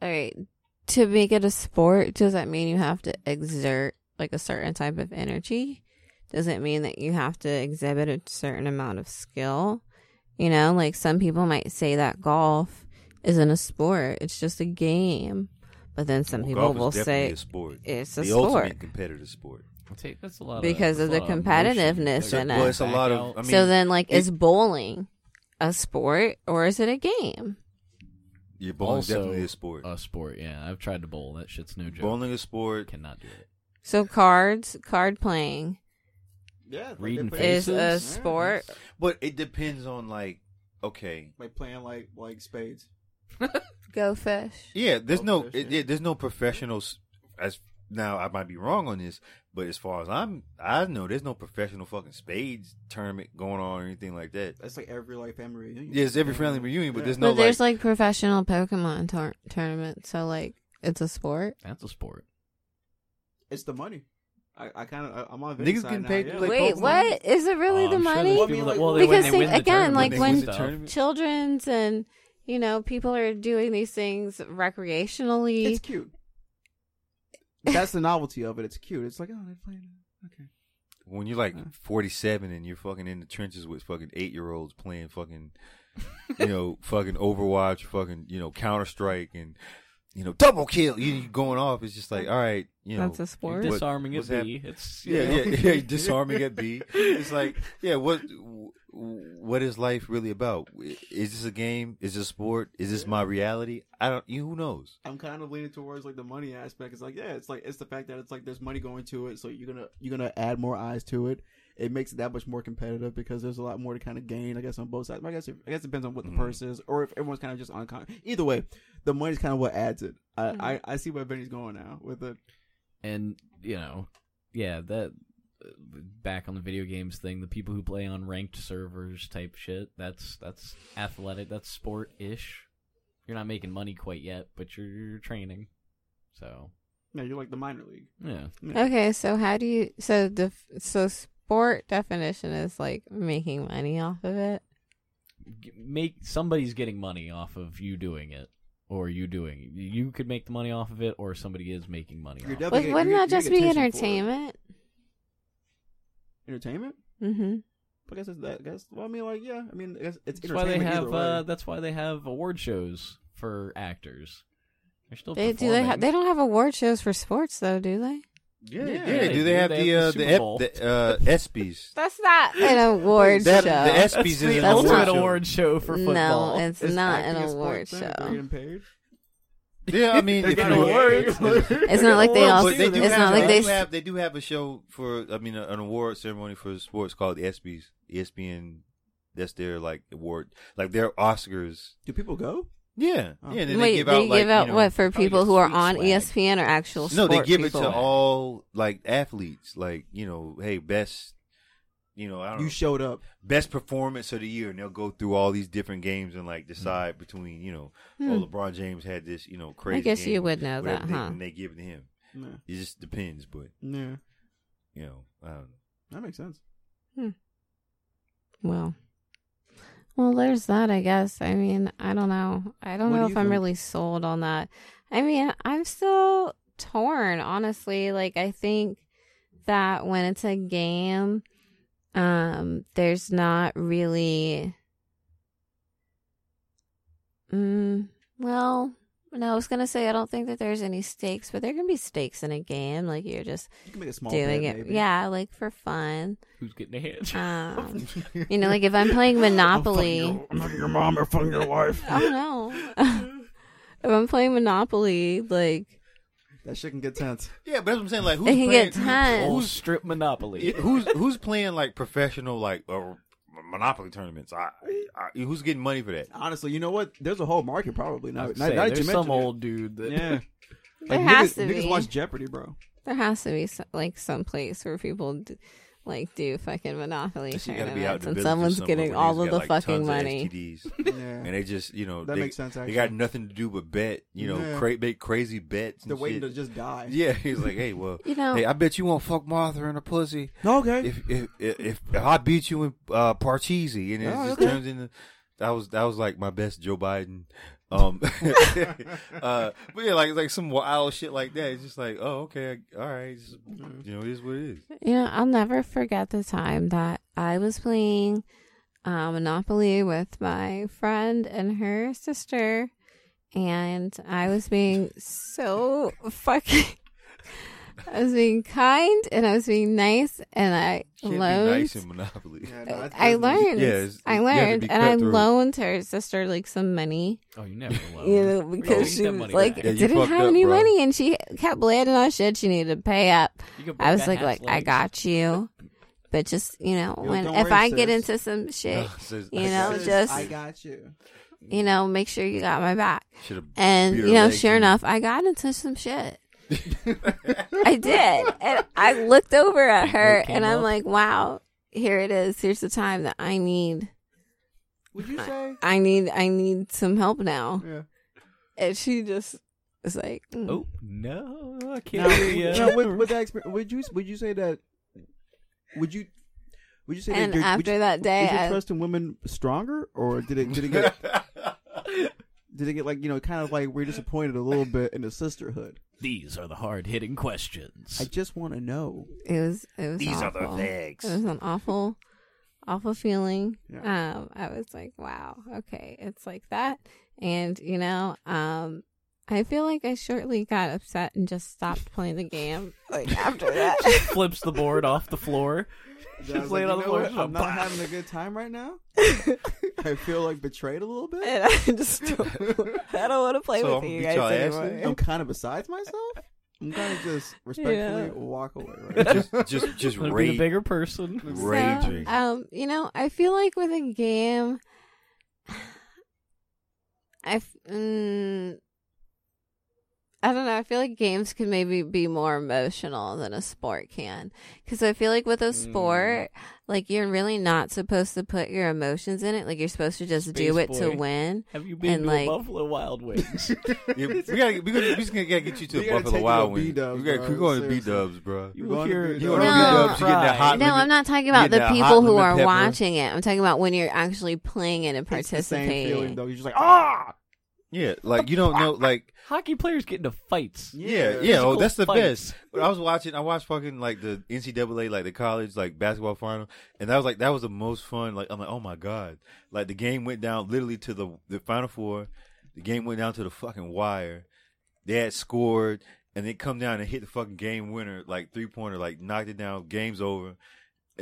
all right, to make it a sport, does that mean you have to exert like a certain type of energy? Does it mean that you have to exhibit a certain amount of skill? You know, like some people might say that golf isn't a sport; it's just a game. But then some Well, people will say a sport. it's a the sport. ultimate competitive sport. Take that's a lot Because of, of that's the um, lot competitiveness Like, in it. Well, it's a lot of. I mean, so then, like, it- is bowling a sport or is it a game? your bowling is also definitely a sport. a sport. Yeah, I've tried to bowl. That shit's no joke. bowling is a sport. cannot do it. So cards, card playing Yeah, Reading they play- is a Faces? sport. But it depends on like. Okay. like playing like like spades. Go fish. Yeah, there's no. Goldfish, It, yeah. yeah, there's no professionals. As now, I might be wrong on this, but as far as I'm, I know there's no professional fucking spades tournament going on or anything like that. That's like every like family reunion. Yeah, it's every family reunion, but there's But no there's like. like professional Pokemon tour- tournaments, so like it's a sport. That's a sport. It's the money. I, I kind of I'm on Niggas Vinny's getting paid now, to yeah. play Wait, Pokemon? what is it really Oh, the I'm money? there's Well, I people mean, that- like- well, because they think, win the again, like they when the tournament. children's and you know people are doing these things recreationally. It's cute. That's the novelty of it. It's cute. It's like oh they're playing. Okay. when you're like 47 and you're fucking in the trenches with fucking eight year olds playing fucking, you know, fucking Overwatch, fucking, you know, Counter Strike and, you know, double kill. You you going off. It's just like, all right, you know. That's a sport. What- Disarming what's at hap- B. It's you Yeah, yeah, yeah. Disarming at B. It's like, yeah. What, what is life really about? Is this a game? Is this a sport? Is this my reality? I don't. You who knows? I'm kind of leaning towards like the money aspect. It's like yeah, it's like it's the fact that it's like there's money going to it, so you're gonna you're gonna add more eyes to it. It makes it that much more competitive because there's a lot more to kind of gain. I guess on both sides. I guess it, I guess it depends on what the Mhm. purse is, or if everyone's kind of just on. Either way, the money's kind of what adds it. I, Mhm. I I see where Benny's going now with it. and you know, yeah, that back on the video games thing, the people who play on ranked servers type shit. That's that's athletic. That's sport ish. You're not making money quite yet, but you're, you're training. So Yeah, you're like the minor league. yeah, Yeah. Okay, so how do you so the so sport definition is like making money off of it? Make somebody's getting money off of you doing it. Or you doing you could make the money off of it, or somebody is making money You're off. definitely Like, wouldn't you that just be attention for it. entertainment? Entertainment. Mm-hmm. I guess it's that. I guess. Well, I mean, like, yeah. I mean, it's, it's That's why they have. either way. Uh, that's why they have award shows for actors. They're still They do they ha- they don't have award shows for sports though, do they? Yeah, Yeah, yeah. they do do. they have They the have uh, the the, Super ep- Bowl. the uh, ESPYS? That's not an award They have- show. the ESPYS That's is the an That's ultimate not- award show for football. no, football. it's not an a award then? If they're show. Getting paid. Yeah, I mean, if you- awards. It's not like they Well, also. but they do It's have, not like they they. do have they do have a show for I mean an award ceremony for sports called the ESPYS ESPN. That's their like award, like their Oscars. Do people go? Yeah, Oh. yeah. Then Wait, they give out like you know, what for oh, people who are on swag. ESPN or actual? no, they give people? it to all like athletes. Like you know, hey, best. You know, I don't You know, showed up. best performance of the year, and they'll go through all these different games and like decide between you know, Hmm. oh, LeBron James had this you know crazy. I guess game, you would know that, they- huh? And they give it to him. Yeah. It just depends, but Yeah. you know, I don't know. That makes sense. Well, well, there's that. I guess. I mean, I don't know. I don't What know you if I'm think? really sold on that. I mean, I'm still torn, honestly. Like, I think that when it's a game, um, there's not really. Mm, well, no, I was gonna say I don't think that there's any stakes, but there can be stakes in a game. Like you're just You can make a small doing bet, it, maybe. yeah, like for fun. Who's getting a hand? Um, you know, like if I'm playing Monopoly. I'm fucking your mom or fucking your wife. Oh no. if I'm playing Monopoly, like That shit can get tense. Yeah, but that's what I'm saying. Like, who's it can playing, get tense. Who's strip monopoly? who's who's playing like professional like uh, Monopoly tournaments? I, I, who's getting money for that? Honestly, you know what? There's a whole market probably I now. was Now, saying, now that there's you some mention it. old dude that Yeah. There Like, has niggas, to niggas be. watch Jeopardy, bro. There has to be some, like some place where people do, like do fucking Monopoly That shit gotta be out tournaments, in and village someone's somewhere getting where all niggas of got, the like, fucking tons of money. STDs. Yeah. and they just you know that they, makes sense. Actually, they got nothing to do but bet. You know, Yeah. cra- make crazy bets. And They're waiting shit. to just die. Yeah, he's like, hey, well, You know, hey, I bet you won't fuck Martha in a pussy Okay. if if if, if, if I beat you in uh, Parcheesi, and it Oh, just okay. turns into that was that was like my best Joe Biden Um, uh, but yeah, like like some wild shit like that. It's just like, oh, okay, all right, just, you know, it is what it is. You know, I'll never forget the time that I was playing uh, Monopoly with my friend and her sister, and I was being so fucking. I was being kind and I was being nice, and I Can't loaned. be nice in Monopoly. Yeah, no, that's- I learned. Yeah, it's- I you have to learned, be and I cutthroat. loaned her sister like some money. Oh, you never loan. You know, because you she was like. Yeah, you didn't fucked have up, any bro. money, and she kept landing on shit she needed to pay up. You can break I was like, like I got you, but just you know, Yo, when don't if worry, I get sis. into some shit, Says- you know, Sis, just- I got you. you know, make sure you got my back. should've And beat her you know, legs sure in. enough, I got into some shit. I did, and I looked over at her, and I'm up. like, wow, here it is. Here's the time that I need. Would you say? I need. I need some help now. Yeah. And she just was like, mm. Oh no, I can't Now, hear you. now with, with that experience, would you would you say that? Would you would you say and that would after you, that day, is your I, trust in women stronger, or did it did it get did it get like you know kind of like we're disappointed a little bit in the sisterhood? These are the hard hitting questions. I just want to know. it was it was These are the facts. It was an awful, awful feeling. Yeah. Um, I was like, wow, okay, it's like that, and you know, um, I feel like I shortly got upset and just stopped playing the game. Like after that, Flips the board off the floor. I was lay it like, on you the know floor. what? I'm not having a good time right now. I feel like betrayed a little bit. and I just don't, I don't want to play So with I'm you guys anymore. then? I'm kind of besides myself. I'm kind of just respectfully Yeah. walk away. Right now. just just just Gonna be the rage, bigger person. raging. So, um, you know, I feel like with a game, I, f- mm, I don't know. I feel like games can maybe be more emotional than a sport can, because I feel like with a sport, like you're really not supposed to put your emotions in it. Like you're supposed to just do Space it to win. Have you been And, to like- a Buffalo Wild Wings? Yeah, we gotta, we gotta, we just gotta get you to We a Buffalo Wild Wings. B-dubs, We gotta, bro. we're going to B Dubs, bro. You going to hear. be want to No. dubs? You get that hot. No, lemon- I'm not talking about the people who are pepper. watching it. I'm talking about when you're actually playing it and It's the same feeling though. You're just like ah. Yeah, like you don't know, like Hockey players get into fights. yeah, yeah. Oh, that's the fights. best. But I was watching, I watched fucking like the NCAA, like the college, like basketball final, and that was like that was the most fun. Like I'm like, oh my god, like the game went down literally to the the final four. The game went down to the fucking wire. They had scored, and they come down and hit the fucking game winner, like three pointer, like knocked it down. Game's over.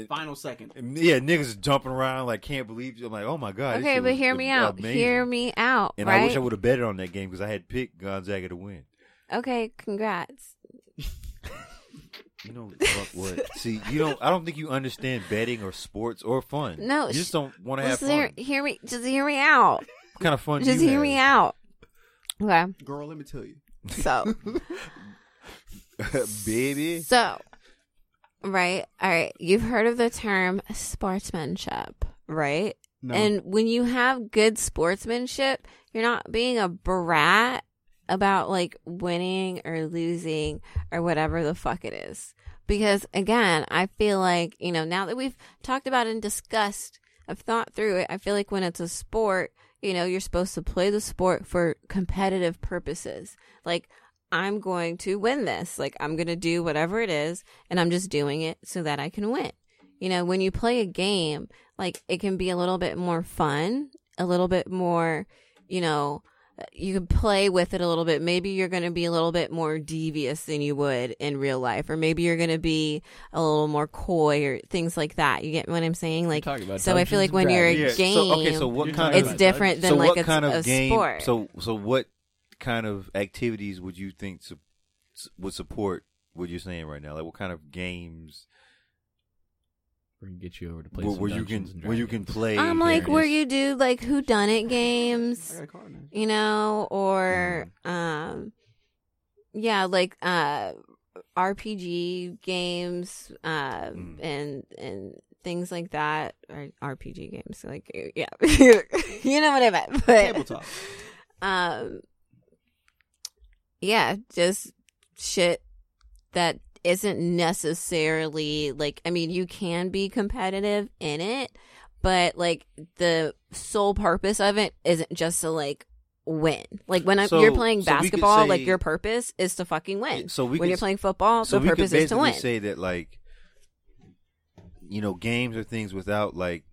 Final second. Yeah, niggas jumping around like can't believe. it. I'm like, oh my god. Okay, but was hear me out. amazing. Hear me out. And right? I wish I would have betted on that game because I had picked Gonzaga to win. Okay, congrats. You know fuck what? See, you don't. I don't think you understand betting or sports or fun. No, you just don't want to have fun. hear, hear me. Just hear me out. What kind of fun? Just do you hear have? me out. Okay, Girl, let me tell you. so baby. so right, all right. You've heard of the term sportsmanship, right? No. And when you have good sportsmanship, you're not being a brat about like winning or losing or whatever the fuck it is. Because again, I feel like, you know, now that we've talked about and discussed, I've thought through it, I feel like when it's a sport, you know, you're supposed to play the sport for competitive purposes. Like, I'm going to win this. Like, I'm going to do whatever it is, and I'm just doing it so that I can win. You know, when you play a game, like, it can be a little bit more fun, a little bit more, you know, you can play with it a little bit. Maybe you're going to be a little bit more devious than you would in real life, or maybe you're going to be a little more coy or things like that. You get what I'm saying? Like, so I feel like when you're a Dragons. game, So, okay, so what kind talking of it's different than so like a, kind of a game? sport. So so what kind of activities would you think su- would support what you're saying right now? Like what kind of games We're get you over to play where, where you can Dungeons and where you can Dragons. play? um, like where you do like who done it games, got a card now. you know, or um, yeah, like uh, RPG games, uh, Mm. and and things like that, or RPG games, like yeah, you know what I meant, but Tabletop. um yeah just shit that isn't necessarily like i mean you can be competitive in it but like the sole purpose of it isn't just to like win. Like when So- you're playing so basketball, like your purpose is to fucking win. So we when could you're playing football, so the purpose is to win. say that like you know games are things without like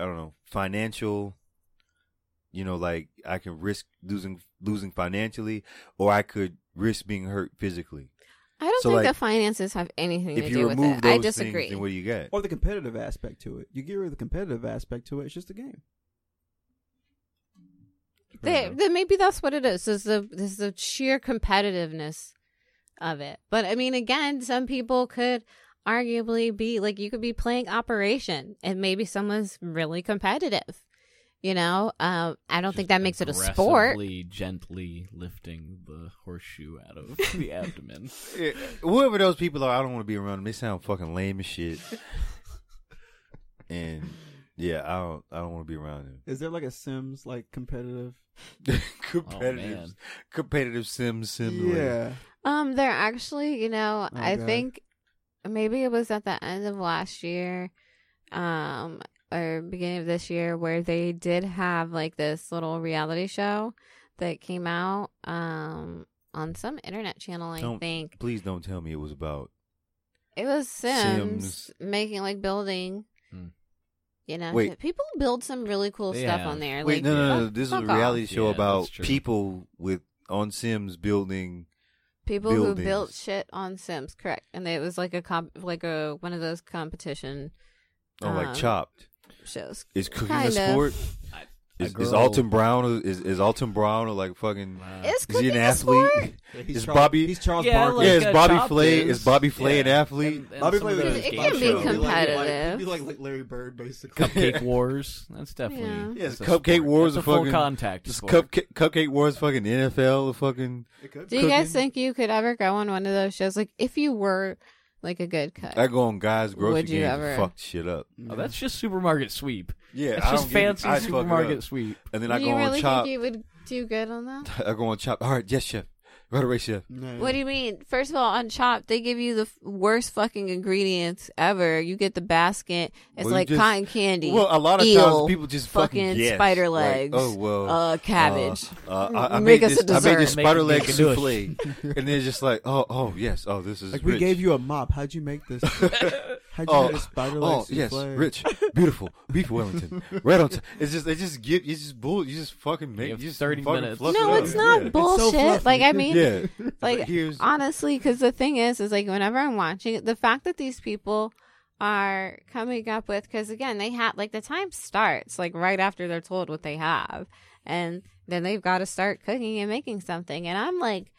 i don't know financial you know like i can risk losing losing financially or i could risk being hurt physically I don't so, think like, the finances have anything if to you do with remove it. those I disagree. things then what do you get? Or the competitive aspect to it. You get rid of the competitive aspect to it. It's just a game. They, then maybe that's what it is. Is the is the sheer competitiveness of it. But I mean, again, some people could arguably be like you could be playing Operation, and maybe someone's really competitive. You know, um, I don't think that makes it a sport. Aggressively, gently lifting the horseshoe out of the abdomen. Yeah, whoever those people are i don't want to be around them they sound fucking lame as shit and yeah i don't i don't want to be around them Is there like a Sims like competitive? competitive man. competitive sim simulator Yeah. Um, they're actually, you know, Oh, I God. think maybe it was at the end of last year, um, or beginning of this year, where they did have like this little reality show that came out, um, on some internet channel. I Don't- think please don't tell me it was about it was Sims, Sims. making like building. Hmm. You know, Wait. people build some really cool They stuff on there. Wait, like, no, no, no. fuck- This is a fuck off. reality show Yeah, about people with on Sims building. people who built shit on Sims, correct? And it was like a comp, like a one of those competition Oh, like Um, Chopped. Shows. Is cooking kind a of. sport? Is, is Alton Brown is is Alton Brown or like fucking? Is Is he cooking an a athlete? sport? He's Is Charles, Bobby- He's Charles Yeah, Barkley. like, yeah, is uh, Bobby Chopped Flay is. is Bobby Flay an Yeah. athlete? And- and Bobby some Flay of was those It game can be shows. competitive. He'd be like, like Larry Bird, basically. Cupcake Wars. That's definitely Yeah. Yes, that's a Cupcake sport. Wars That's are a full fucking- contact Just sport. cupcake, cupcake Wars, fucking NFL, fucking. It could Do be. you guys cooking. think you could ever go on one of those shows? Like, if you were like a good cut. I go on guys grocery Would you games ever- and fuck shit up. Oh, that's just supermarket sweep. Yeah, That's I just don't give a- fancy I fuck it supermarket sweep. And then I do go you on really chop. think you would do good on that? I go on chop. All right, yes, chef. Right away, chef. Yeah. What do you mean? First of all, on Chopped, they give you the f- worst fucking ingredients ever. You get the basket. It's Well, you like just- cotton candy. Well, a lot of eel, times people just fucking fucking guess. spider Like, legs. oh well, uh, cabbage. Uh, uh, I, I Make made us a this, I made this dessert. spider leg make a dish. souffle, and they're just like, oh, oh yes, oh this is Like we rich. gave you a mop. How'd you make this? How'd you Oh, make a spider leg Oh yes, souffle? rich, beautiful beef Wellington, right on. T- it's just they just give you just bull. You just fucking make You you just 30 minutes. fluff it no, up. it's not Yeah. bullshit. fluffy. like, I mean, Yeah, like here's honestly because the thing is is like whenever i'm watching it the fact that these people are coming up with because again they have like the time starts like right after they're told what they have and then they've got to start cooking and making something and i'm like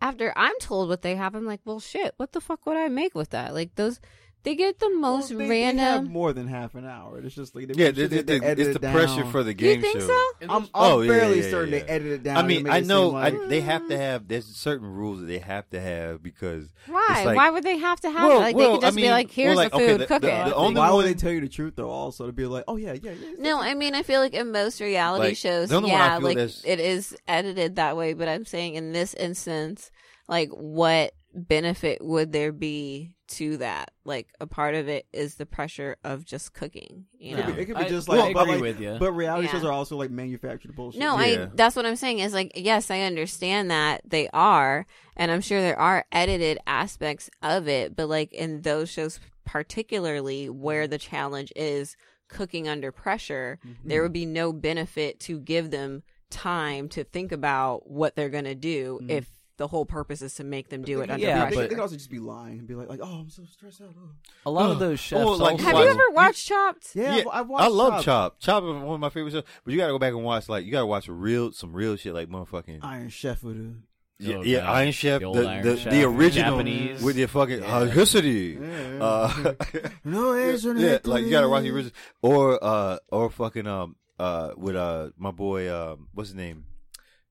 after i'm told what they have i'm like well shit what the fuck would i make with that like those they get the most Well, they, they have random more than half an hour. It's just like they, yeah. they, the- the- they it's it the pressure for the you game think show. so I'm, I'm Oh, yeah, barely yeah, yeah, certain yeah. they edit it down. I mean, I know seem I, they have to have. There's certain rules that they have to have because why like- why would they have to have Well, it like well, they could just I be like here's well, like, the food the- cook the- it the only Why would they tell you the truth though? Also to be like, oh yeah, yeah, yeah. No, I mean I feel like in most reality Like, shows, the only one I yeah, like it is edited that way. But I'm saying in this instance, like what benefit would there be to that? Like a part of it is the pressure of just cooking. You It could know? be- it could be I- just well, like, I but agree like- with you. But reality Yeah. shows are also like manufactured bullshit. No, Yeah. I that's what I'm saying is like yes, I understand that they are and I'm sure there are edited aspects of it, but like in those shows particularly where the challenge is cooking under pressure, Mm-hmm. there would be no benefit to give them time to think about what they're going to do Mhm. if the whole purpose is to make them do it under Yeah, they, pressure. they could also just be lying and be like, like, oh, I'm so stressed out. Oh. A lot of those chefs Oh, like, also. Have Watch- you ever watched Chopped? Yeah, Yeah, I've, I've watched I love Chop. Chop. Chop is one of my favorite shows. But you gotta go back and watch like you gotta watch real some real shit like motherfucking Iron Chef with a yeah, Oh, yeah Iron Chef The the old the, Iron the, original Japanese. with your fucking Yeah. uh, history. Yeah. Uh, no answer. yeah, like you gotta watch the original or uh or fucking um uh with uh my boy um what's his name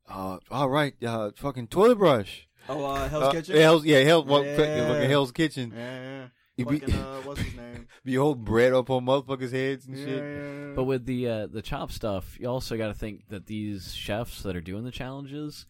uh all right uh fucking toilet brush Oh, uh, Hell's Uh, Kitchen. Hell's yeah Hell's Yeah. fucking Hell's Kitchen Yeah, yeah. You be- Fucking, uh, what's his name? be holding bread up on motherfuckers' heads and yeah, shit. yeah. But with the uh, the chop stuff, you also got to think that these chefs that are doing the challenges,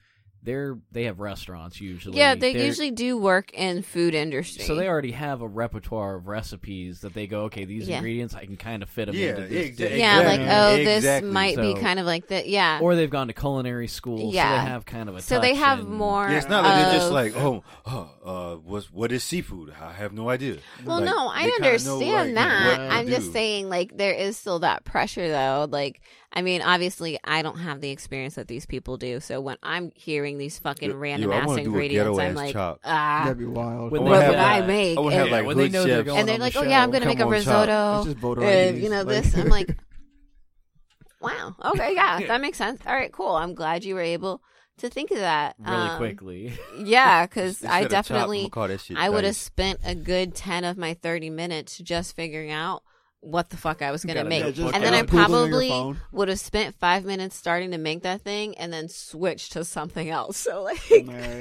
they're they have restaurants usually. yeah, they They're- usually do work in food industry. So they already have a repertoire of recipes that they go, okay, these Yeah. ingredients I can kind of fit them Yeah, into this exa- dish. yeah, like Exactly. oh, this Exactly. might be kind of like that. Yeah. Or they've gone to culinary school, so Yeah. they have kind of a. so they have in- more. Yeah, it's not like they're just like, oh, oh, uh, what's what is seafood? I have no idea. Well, Like, no, I understand know, like, that. I'm do. just saying, like, there is still that pressure, though. Like, I mean, obviously, I don't have the experience that these people do. So when I'm hearing these fucking Yo, random I ass wanna do a ingredients, I'm like, chop. ah. That'd be wild. When I they wanna What have would like- I make? I want have Yeah, like when they hood know they're chefs. going and they're on like, the oh yeah, I'm gonna make a on, chop. risotto. It's just voter IDs. you know Like- this. I'm like, wow. Okay, yeah, that makes sense. All right, cool. I'm glad you were able to think of that really Um, quickly. Yeah, because Instead I of chop, definitely. I'ma call that shit I would have dice. spent a good 10 of my 30 minutes just figuring out what the fuck I was going to make. know just and then I probably would have spent five minutes starting to make that thing and then switch to something else. So, like, oh, yeah,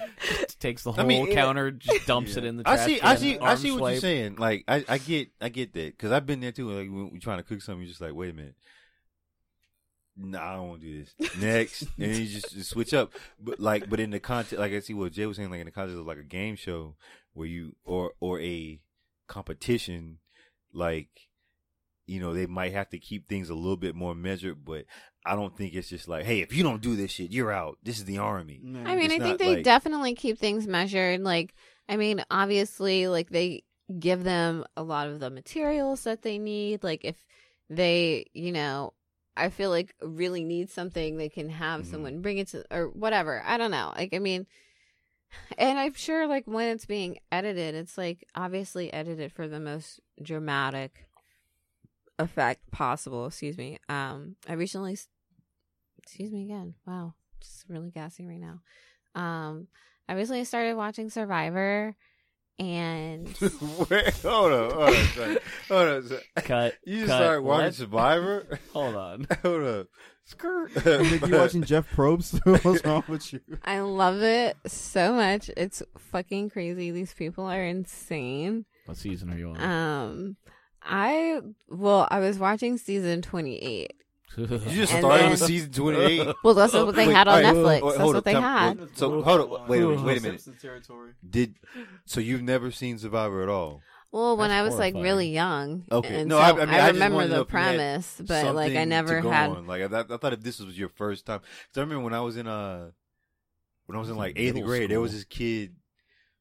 yeah. Takes the I whole mean, it- counter, just dumps it in the I see, I see, I see what swipe. you're saying. Like, I, I get, I get that because I've been there too. Like, when you're trying to cook something, you're just like, wait a minute. Nah, I don't want to do this. Next, and you just, just switch up. But like, but in the context, like I see what Jay was saying, like in the context of like a game show where you or or a competition, like you know, they might have to keep things a little bit more measured. But I don't think it's just like, hey, if you don't do this shit, you're out. This is the army. Yeah. I mean, It's I think they like- definitely keep things measured. Like, I mean, obviously, like they give them a lot of the materials that they need. Like, if they, you know, I feel like really need something, they can have Mhm. someone bring it to or whatever. I don't know. Like, I mean, and I'm sure like when it's being edited, it's like obviously edited for the most dramatic effect possible. Excuse me. Um, I recently, excuse me again. Wow, just really gassy right now. Um, I recently started watching Survivor, and Wait, hold on, hold on, a second. hold on. a second. Cut. You just cut, started watching what? Survivor? Hold on. hold up. Skirt. Nick, you watching Jeff Probst? What's wrong with you? I love it so much. It's fucking crazy. These people are insane. What season are you on? Um, I well, I was watching season twenty eight. You just And started then- with season 28. Well, that's what they Wait, had on alright, Netflix. wait, That's what up, they time- had. wait, So hold on, wait a minute, wait a minute. Simpson territory. Did so you've never seen Survivor at all? Well, when That's I was like really young, Okay. and No, so I- I, I mean, I just remember wanted to know the if you had premise, but like I never had. on. Like I, thought- I thought if this was your first time, because I remember when I was in uh when I was in like eighth Middle grade, there was this kid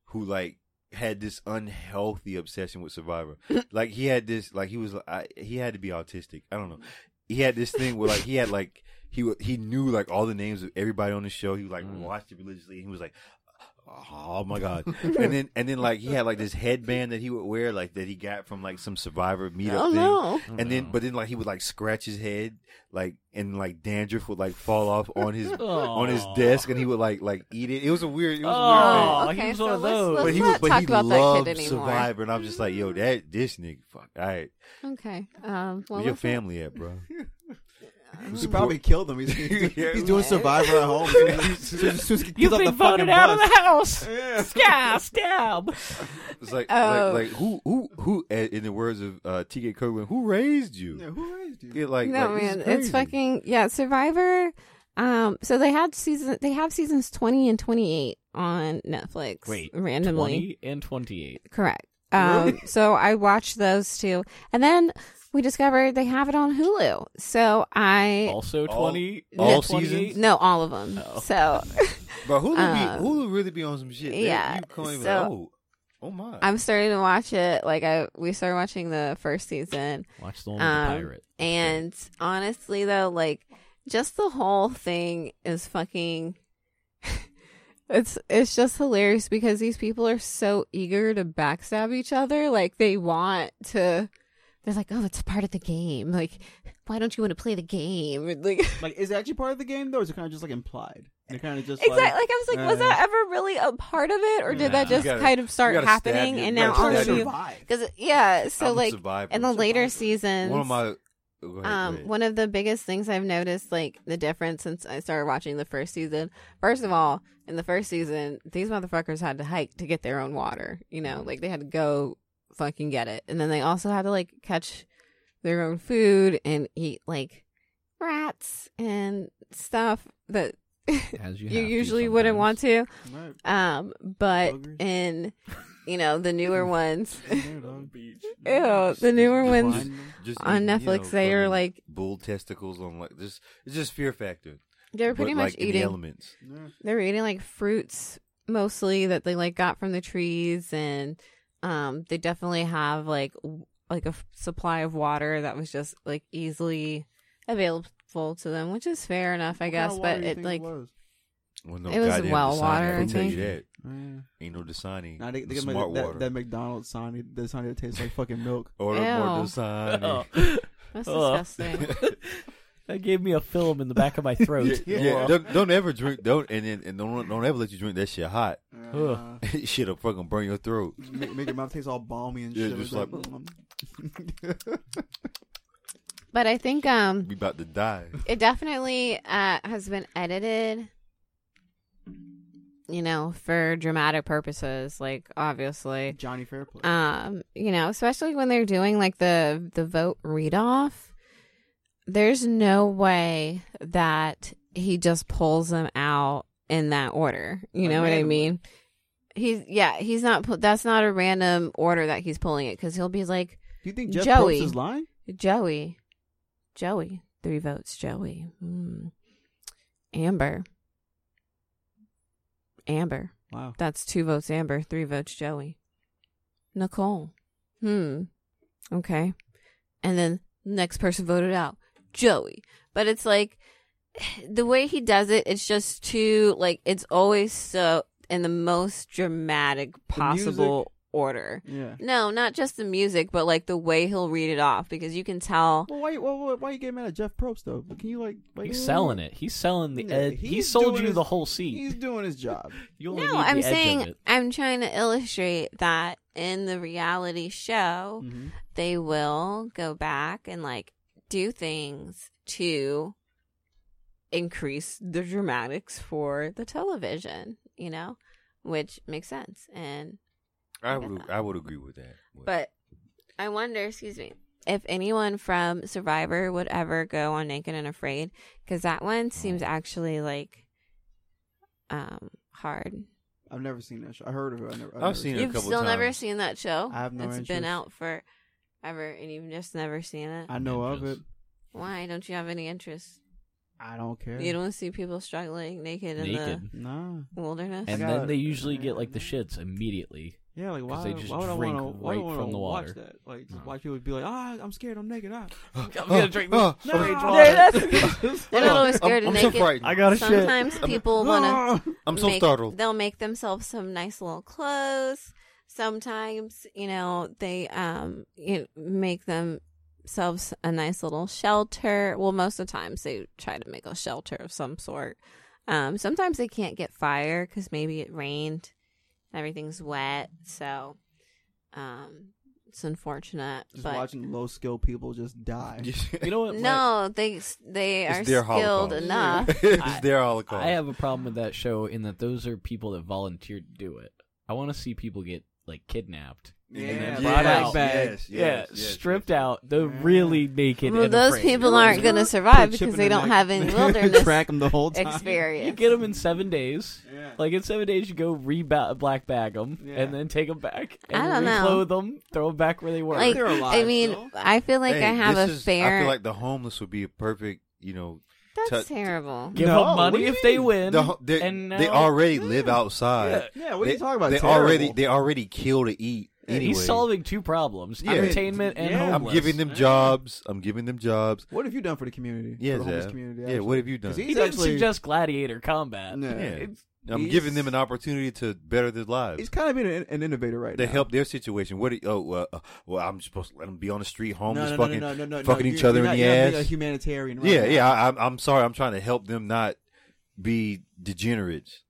who like had this unhealthy obsession with Survivor. like he had this, like he was, I, he had to be autistic. I don't know. He had this thing where like he had like he he knew like all the names of everybody on the show. He like Mm. watched it religiously. And he was like, oh my god. and then and then like he had like this headband that he would wear like that he got from like some Survivor meetup Oh thing. no! And then, but then, like he would like scratch his head, like and like dandruff would like fall off on his on his desk, and he would like like eat it. It was a weird, it was Oh, a weird Oh, thing. he was so one of let's- those. let's But he was, but he about that kid loved. Survivor, and I'm just like, yo, that this nigga, fuck, all right, Okay. Um. Well, where your family at, bro? He probably killed him. He's, he's, he's doing Survivor at home. As soon as- as soon You've been voted out of the house. Yeah. Stab, stab. It's like, like, like who, who, who? uh, In the words of uh, T.K. Kirkland, who raised you? Yeah, who raised you? Yeah, like, no like, man, it's fucking yeah. Survivor. Um. So they had season. They have seasons twenty and twenty eight on Netflix. Wait, randomly. 20 and 28. Correct. Um, so I watched those two, and then we discovered they have it on Hulu. So I Also 20 all and 28? seasons? no all of them. Oh. So But Hulu, Um, be, Hulu really be on some shit. They- yeah, you can't even, so- oh, oh my. I'm starting to watch it. Like I, we started watching the first season, Watch the one with Um, the pirate. and honestly though, like just the whole thing is fucking. It's it's just hilarious because these people are so eager to backstab each other. Like they want to. They're like, oh, it's part of the game. Like, why don't you want to play the game? Like, Like, is it actually part of the game though? Or is it kind of just like implied? They're kind of just exactly. like, Like, I was like, was uh, that ever really a part of it, or did that just gotta- kind of start you gotta stab happening and now gotta all of you? Because yeah, so I'm like survivor. in the later Survivor. seasons, one of my. Go ahead, go um, ahead. one of the biggest things I've noticed, like the difference since I started watching the first season. First of all, in the first season, these motherfuckers had to hike to get their own water. You know, like they had to go fucking get it, and then they also had to like catch their own food and eat like rats and stuff that As you, you have to usually wouldn't want to. Right. Um, but Boogers. in you know the newer ones, Yeah, dog. ew, the newer ones Find them. Just on eating, you Netflix, know, they are like bull testicles on like just it's just fear factor. they're pretty but, much like, in the eating. elements. Yeah. They're eating like fruits mostly that they like got from the trees, and um, they definitely have like like a f- supply of water that was just like easily available to them, which is fair enough, I What kind guess. of water But do you it like was? Well, no It was well Dasani, water, I I tell you that. Yeah. Ain't no Dasani. Nah, they, they get my, smart that, water. that McDonald's Sonny, the Sonny that tastes like fucking milk. Order more Dasani. That's disgusting. that gave me a film in the back of my throat. Yeah, yeah. Don't, don't ever drink. Don't and then and don't don't ever let you drink that shit hot. Uh, Shit'll fucking burn your throat. make, make your mouth taste all balmy and Yeah, shit. just like- mm. But I think um, We about to die. it definitely uh, has been edited you know for dramatic purposes like obviously Johnny Fairplay. um you know especially when they're doing like the the vote read off there's no way that he just pulls them out in that order you know what i mean he's yeah he's not pu- that's not a random order that he's pulling it because he'll be like Do you think Jeff Joey. Probst is lying? Joey. Joey. Three votes, Joey. Hmm. Amber. Amber. Wow. That's two votes, Amber. Three votes, Joey. Nicole. Hmm. Okay. And then next person voted out, Joey. But it's like the way he does it, it's just too like it's always so in the most dramatic possible order. Yeah. No, not just the music, but like the way he'll read it off because you can tell. Well, why, why, why, why you getting mad at Jeff Probst though? Can you like? like He's selling it. He's selling the Yeah, ed. He he's sold you his- the whole seat. He's doing his job. You only No, need I'm the edge of saying it. I'm trying to illustrate that in the reality show, Mm-hmm. they will go back and like do things to increase the dramatics for the television, you know, which makes sense. And I would I would agree with that. But I wonder, excuse me, if anyone from Survivor would ever go on Naked and Afraid, because that one seems actually like um hard. I've never seen that show. I heard of it. I never, I've, I've never seen it a You've couple still never seen that show. I have no It's been out for ever, and you've just never seen it. I know of it. Why don't you have any interest? I don't care. You don't see people struggling naked in Naked. Nah. the wilderness. And then got- they usually get like the shits immediately. Yeah, like 'Cause why? they just why would I drink want to? Why do I right want from to the watch water. that? Like, just No. watch people be like, ah, I'm scared. I'm naked. Ah. I'm gonna drink this strange no. water. Yeah, that's- They're not always scared I'm, of I'm so naked. frightened. I got a shit. Sometimes people want to I'm so make- startled. They'll make themselves some nice little clothes. Sometimes, you know, they um you know, make themselves a nice little shelter. Well, most of the times they try to make a shelter of some sort. Um, sometimes they can't get fire because maybe it rained, everything's wet, so um, it's unfortunate. Just but watching low skill people just die. You know what? my- no, they they are It's skilled Holocaust. enough. it's their holocaust. I have a problem with that show in that those are people that volunteered to do it. I want to see people get like kidnapped. Yeah, and then yes, brought out. yes, yes, yeah, yes, stripped yes. out. The really naked. Well, those afraid. people You're aren't going to survive because they don't neck. have any wilderness Track them the whole time. experience. You get them in seven days. Yeah. Like in seven days, you go re black bag them Yeah. and then take them back. And I don't know. them, throw them back where they were. like alive I mean, still. I feel like Hey, I have a is- fair. I feel like the homeless would be a perfect, you know, That's t- terrible. Give No, them what do money you if they mean? win. the, ho- they, and they now- already live outside. Yeah. Yeah, what are they, you talking about? They Terrible. already they already kill to eat anyway. He's solving two problems: Yeah. entertainment and Yeah. I'm homeless. giving them jobs. I'm giving them jobs. What have you done for the community? Yeah, for the homeless Zab. community. Yeah, what have you done? He He's didn't actually suggest gladiator combat. Yeah. Yeah. It's- I'm He's- giving them an opportunity to better their lives. he's kind of being an, an innovator right They now. help their situation. What? Do you, oh, uh, uh, well, I'm supposed to let them be on the street, homeless, no, no, fucking. no, no, no, no, fucking no. each You're- other you're in not- the you're not being ass. A humanitarian. Right Yeah, now. yeah. I, I'm, I'm sorry. I'm trying to help them not be degenerates.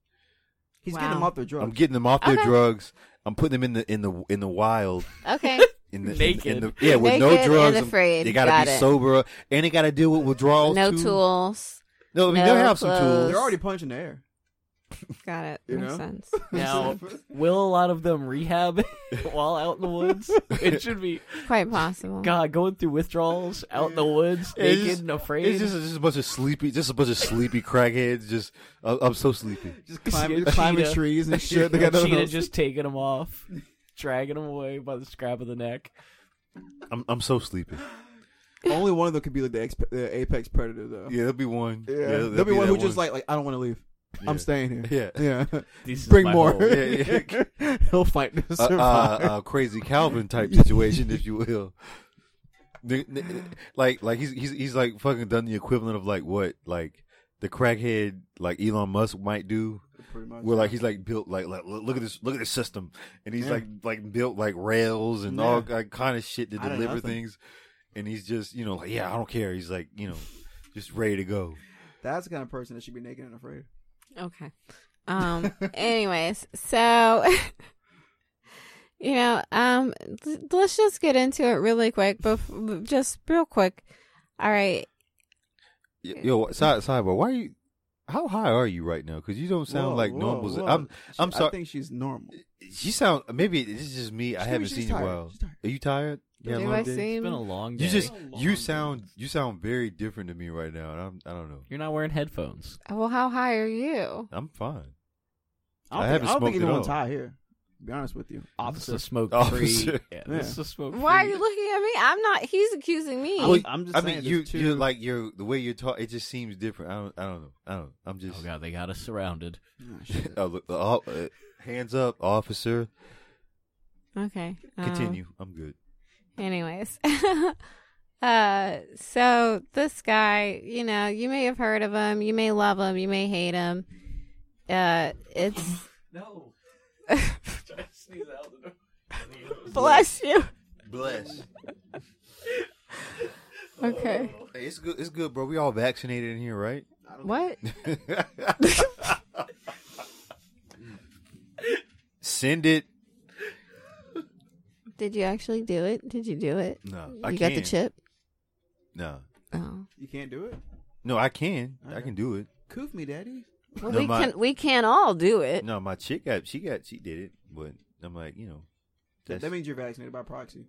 He's Wow. getting them off their drugs. I'm getting them off their Okay. drugs. I'm putting them in the in the in the wild. Okay, In the, Naked. In the, yeah, with no drugs. and afraid. They gotta Got be it. sober, and they gotta deal with withdrawals. no too. tools. No, I mean no they'll have some tools. They're already punching the air. Got it. You Makes know? sense. Now, will a lot of them rehab while out in the woods? It should be Quite possible. God going through withdrawals out in the woods, It's naked just- and afraid. It's just, just a bunch of sleepy, just a bunch of sleepy crackheads. Just, I- I'm so sleepy. just climbing, a climbing cheetah. trees and shit. They got no cheetah nose. just taking them off, dragging them away by the scrap of the neck. I'm, I'm so sleepy. Only one of them could be like the, ex- the apex predator though. Yeah, there'll be one. Yeah, there'll there'll be one that who just like like I don't want to leave. Yeah. I'm staying here. Yeah. Yeah, This bring more. Yeah, yeah. He'll fight to a, survive. a, a crazy Calvin type situation, if you will. The- the- Like, like he's he's he's like fucking done the equivalent of like what like the crackhead like Elon Musk might do, Pretty much. where like he's like built like like look look at this look at this system, and he's Yeah. like like built like rails and Yeah. all like, kind of shit to Out deliver things, and he's just you know like yeah I don't care. He's like you know just ready to go. That's the kind of person that should be naked and afraid. Okay. Um. anyways, so you know, um, l- let's just get into it really quick. Bef- just real quick. All right. Yo, side sidebar, why are you? How high are you right now? Because you don't sound Whoa, like whoa, normal. whoa. I'm I'm sorry. I think she's normal. She sound maybe this is just me. I haven't seen you in a tired. while. She's. Are you tired? Yeah, Do long I day? It's seem? been a long day. You just Long you day. sound you sound very different to me right now, and I'm I don't know. You're not wearing headphones. Well, how high are you? I'm fine. I I don't think, haven't I don't think smoked at anyone's high here. To be honest with you, This is officer. a smoke Officer. free. Yeah, Yeah. this is a smoke. Why are you looking at me? I'm not. He's accusing me. I'm- I'm just I saying mean, there's you two- you like your the way you talk. It just seems different. I don't I don't know. I don't. I'm just. Oh god, they got us surrounded. Oh. Uh, look, uh, uh, hands up, officer. okay. um, Continue. I'm good. Anyways, uh, so this guy, you know, you may have heard of him, you may love him, you may hate him. Uh, it's No. bless you. Bless. Okay. Hey, it's good. It's good, bro. We all vaccinated in here, right? What? Send it. Did you actually do it? Did you do it? No, You I got the can. chip? No, Oh. You can't do it. no, I can. I can do it. Coof me, daddy. Well, No, we my- can we can all do it. No, my chick got. She got. She did it, but I'm like, you know, that's That means you're vaccinated by proxy.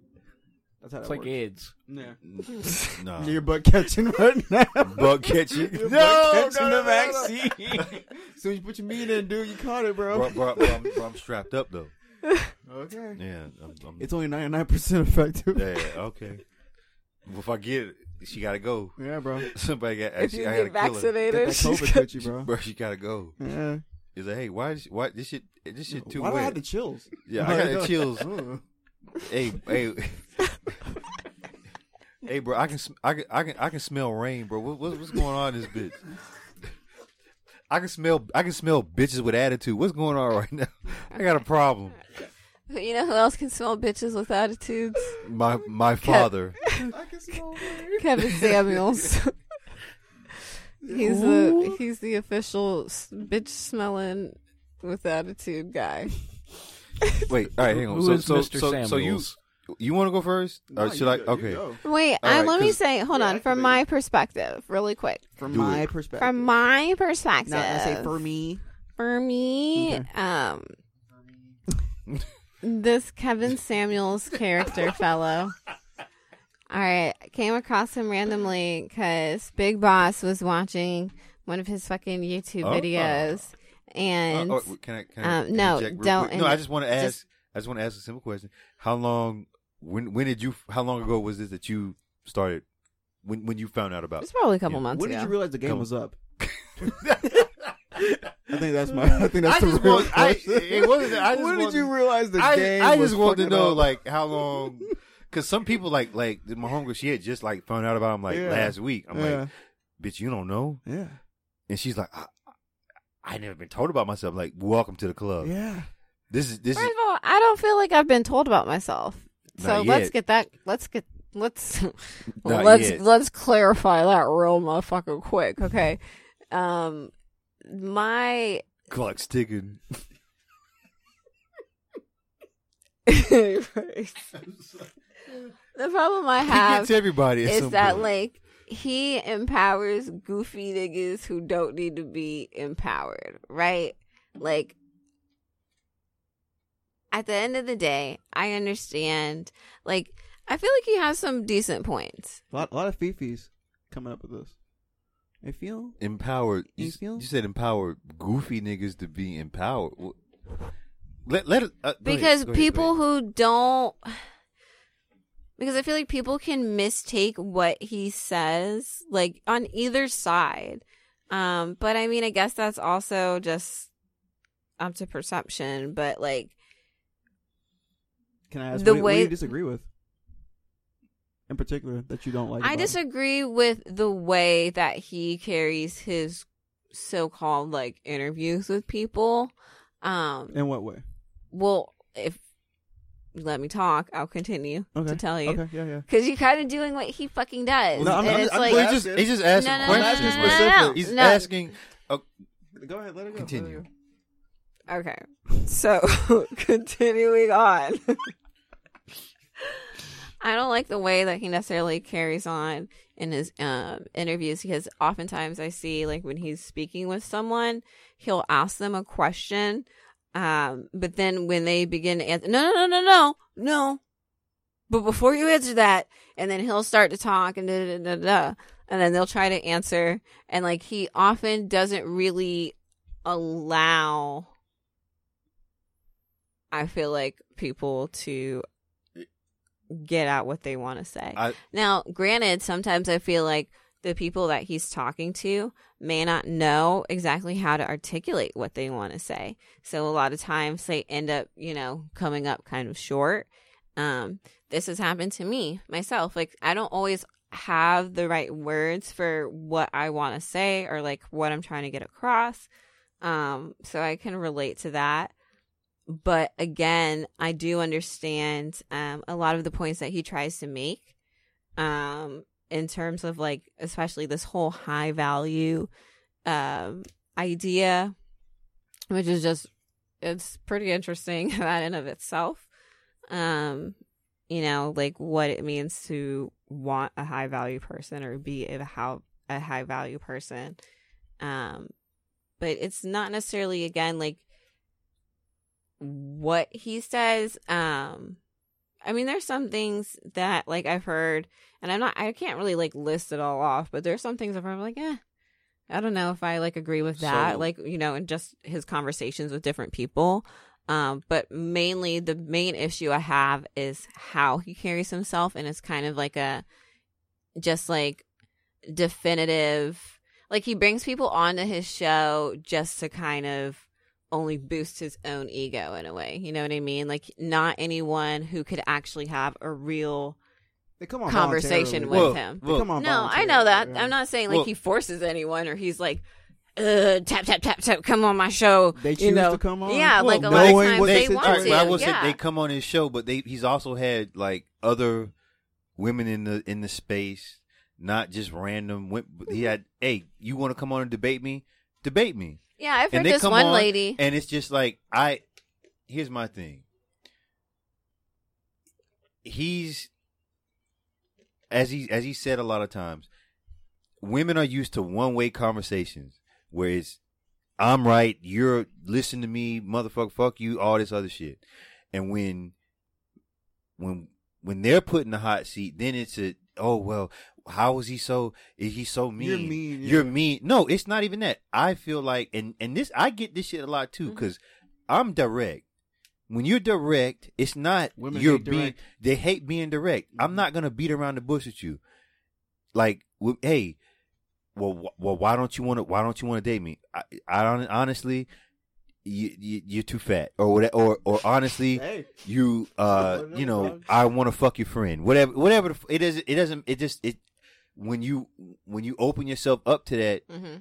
That's how It's that like works. AIDS. Yeah. nah. You're butt catching right now. Bug catching. You're no, catching no, the no, no, no. vaccine. as soon as you put your meat in, dude, you caught it, bro. Bro, bro, bro, I'm, bro, I'm strapped up though. Okay. Yeah, I'm, I'm, It's only 99% effective. yeah, okay. If I get it, she gotta go. Yeah, bro. Somebody got. If she, you I get gotta kill her. Get that vaccinated, COVID she's hit you, bro. Bro, she gotta go. Yeah. Is like, hey, why? Is, why this shit? This shit too Why do I wet. have the chills? Yeah, I got the chills. Hey, hey, hey, bro, I can, sm- I can, I can, I can smell rain, bro. What, what, what's going on in this bitch? I can smell, I can smell bitches with attitude. What's going on right now? I got a problem. you know who else can smell bitches with attitudes? My, my father. I can smell rain. Kevin Samuels. he's the he's the official bitch smelling with attitude guy. Wait, all right, hang on. Who so, is so, Mr. so, Samuels? so you, you want to go first, No, or you should I? go, you Okay. Wait, I, right, let me say, hold You're on, from activated. my perspective, really quick. From Do my it. perspective. From my perspective, Not I say for me. for me, Okay. um, this Kevin Samuels character fellow. All right, came across him randomly because Big Boss was watching one of his fucking YouTube Oh. videos, and Uh, oh, can I? Can I um, no, don't quick? No, I just want to ask. just- I just want to ask a simple question. How long? When? When did you? How long ago was this that you started? When? When you found out about? it's probably a couple Yeah. months When ago. did you realize the game Come was up? I think that's my. I think that's I the just real want- I- question. it wasn't- I just when did you realize the I, game? I just want to know up? like how long. Because some people like like my homegirl, she had just like found out about him like Yeah. last week. I'm yeah, like, bitch, you don't know. yeah, And she's like, I, I never been told about myself. Like, welcome to the club. yeah. This is this First is of all, I don't feel like I've been told about myself. So Not let's get that. Let's get. Let's Not let's yet. let's clarify that real motherfucker quick, okay? Um, my clock's ticking. the problem I have gets everybody. Is that point. like he empowers goofy niggas who don't need to be empowered, right? Like, at the end of the day, I understand. Like, I feel like he has some decent points. A lot, a lot of fifis coming up with this. I feel Empowered. You, You feel? you said empowered goofy niggas to be empowered. Let let it, uh, because ahead, people ahead. who don't because i feel like people can mistake what he says like on either side um but i mean i guess that's also just up to perception but like Can I ask The what, what do way- you disagree with? In particular, that you don't like. i about him? disagree with the way that he carries his so-called like interviews with people um In what way? well if you let me talk i'll continue Okay. to tell you Okay. Yeah. Yeah. Because you're kind of doing what he fucking does. No, I'm- and I'm- it's I'm like, he's just he's just asking No, no, no, questions. no, no, no, no, no. He's No. asking. Uh, Go ahead. Let it go. Continue. Let it go. okay. So, continuing on. I don't like the way that he necessarily carries on in his um, interviews because oftentimes I see, like, when he's speaking with someone, he'll ask them a question. Um, but then when they begin to answer, no, no, no, no, no, no. But before you answer that, and then he'll start to talk and da da da da, and then they'll try to answer, and like he often doesn't really allow. I feel like people to get out what they want to say. I, Now, granted, sometimes I feel like the people that he's talking to may not know exactly how to articulate what they want to say. So a lot of times they end up, you know, coming up kind of short. Um, this has happened to me myself. Like I don't always have the right words for what I want to say or like what I'm trying to get across. Um, so I can relate to that. But again, I do understand um, a lot of the points that he tries to make um, in terms of like, especially this whole high value um, idea, which is just, it's pretty interesting that in of itself. Um, you know, like what it means to want a high value person or be a how a high value person. Um, but it's not necessarily again like what he says. Um, I mean, there's some things that like I've heard, and I'm not, I can't really like list it all off, but there's some things I've heard like, eh, I don't know if I like agree with that. So- like, you know, and just his conversations with different people. Um, but mainly the main issue I have is how he carries himself, and it's kind of like a just like definitive. Like he brings people onto his show just to kind of only boosts his own ego in a way. You know what I mean? Like not anyone who could actually have a real They come on conversation with. Well, him. Well, come on No, I know that. yeah. I'm not saying like Well- he forces anyone or he's like, uh, tap tap tap tap, come on my show. They you choose know, to come on? Yeah, Well, like a lot of knowing times what they want All right, to. but I will say yeah. they come on his show, but they he's also had like other women in the in the space, not just random. wom- He had, hey, you want to come on and debate me? Debate me. Yeah, I've heard this one on, lady. and it's just like I. Here's my thing. He's as he as he said a lot of times, women are used to one way conversations where it's I'm right, you're listen to me, motherfucker, fuck you, all this other shit. And when when when they're put in the hot seat, then it's a oh well, how is he so is he so mean? You're mean, yeah. You're mean. No, it's not even that. I feel like and and this I get this shit a lot too Mhm. cuz I'm direct. When you're direct, it's not Women you're being direct. they hate being direct. I'm Mhm. not going to beat around the bush with you. Like, hey, well, wh- well, why don't you want to? Why don't you want to date me? I, I don't honestly, you, you you're too fat, or what? Or or honestly, Hey, you uh, you know. I want to fuck your friend. Whatever, whatever. the It doesn't. It doesn't. It just it when you when you open yourself up to that, hmm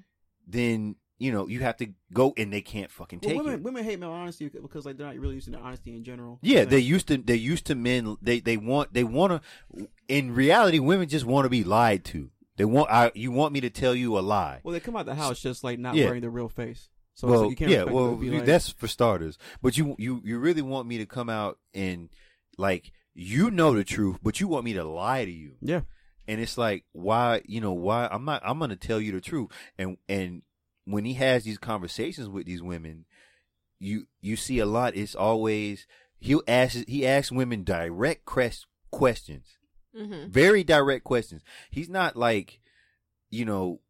then you know you have to go, and they can't fucking well, take women it. women hate male honesty because like they're not really used to honesty in general. Yeah, they used to. They used to men. They they want. They want to. In reality, women just want to be lied to. They want. I. You want me to tell you a lie. Well, they come out the house just like not Yeah. wearing their real face. So it's well, like you can't yeah. Well, them to be you- like, that's for starters. But you you you really want me to come out and like you know the truth, but you want me to lie to you. yeah. And it's like why you know why I'm not I'm gonna tell you the truth. And and when he has these conversations with these women, you you see a lot. It's always he'll ask he asks women direct quest, questions, Mm-hmm. very direct questions. He's not like, you know,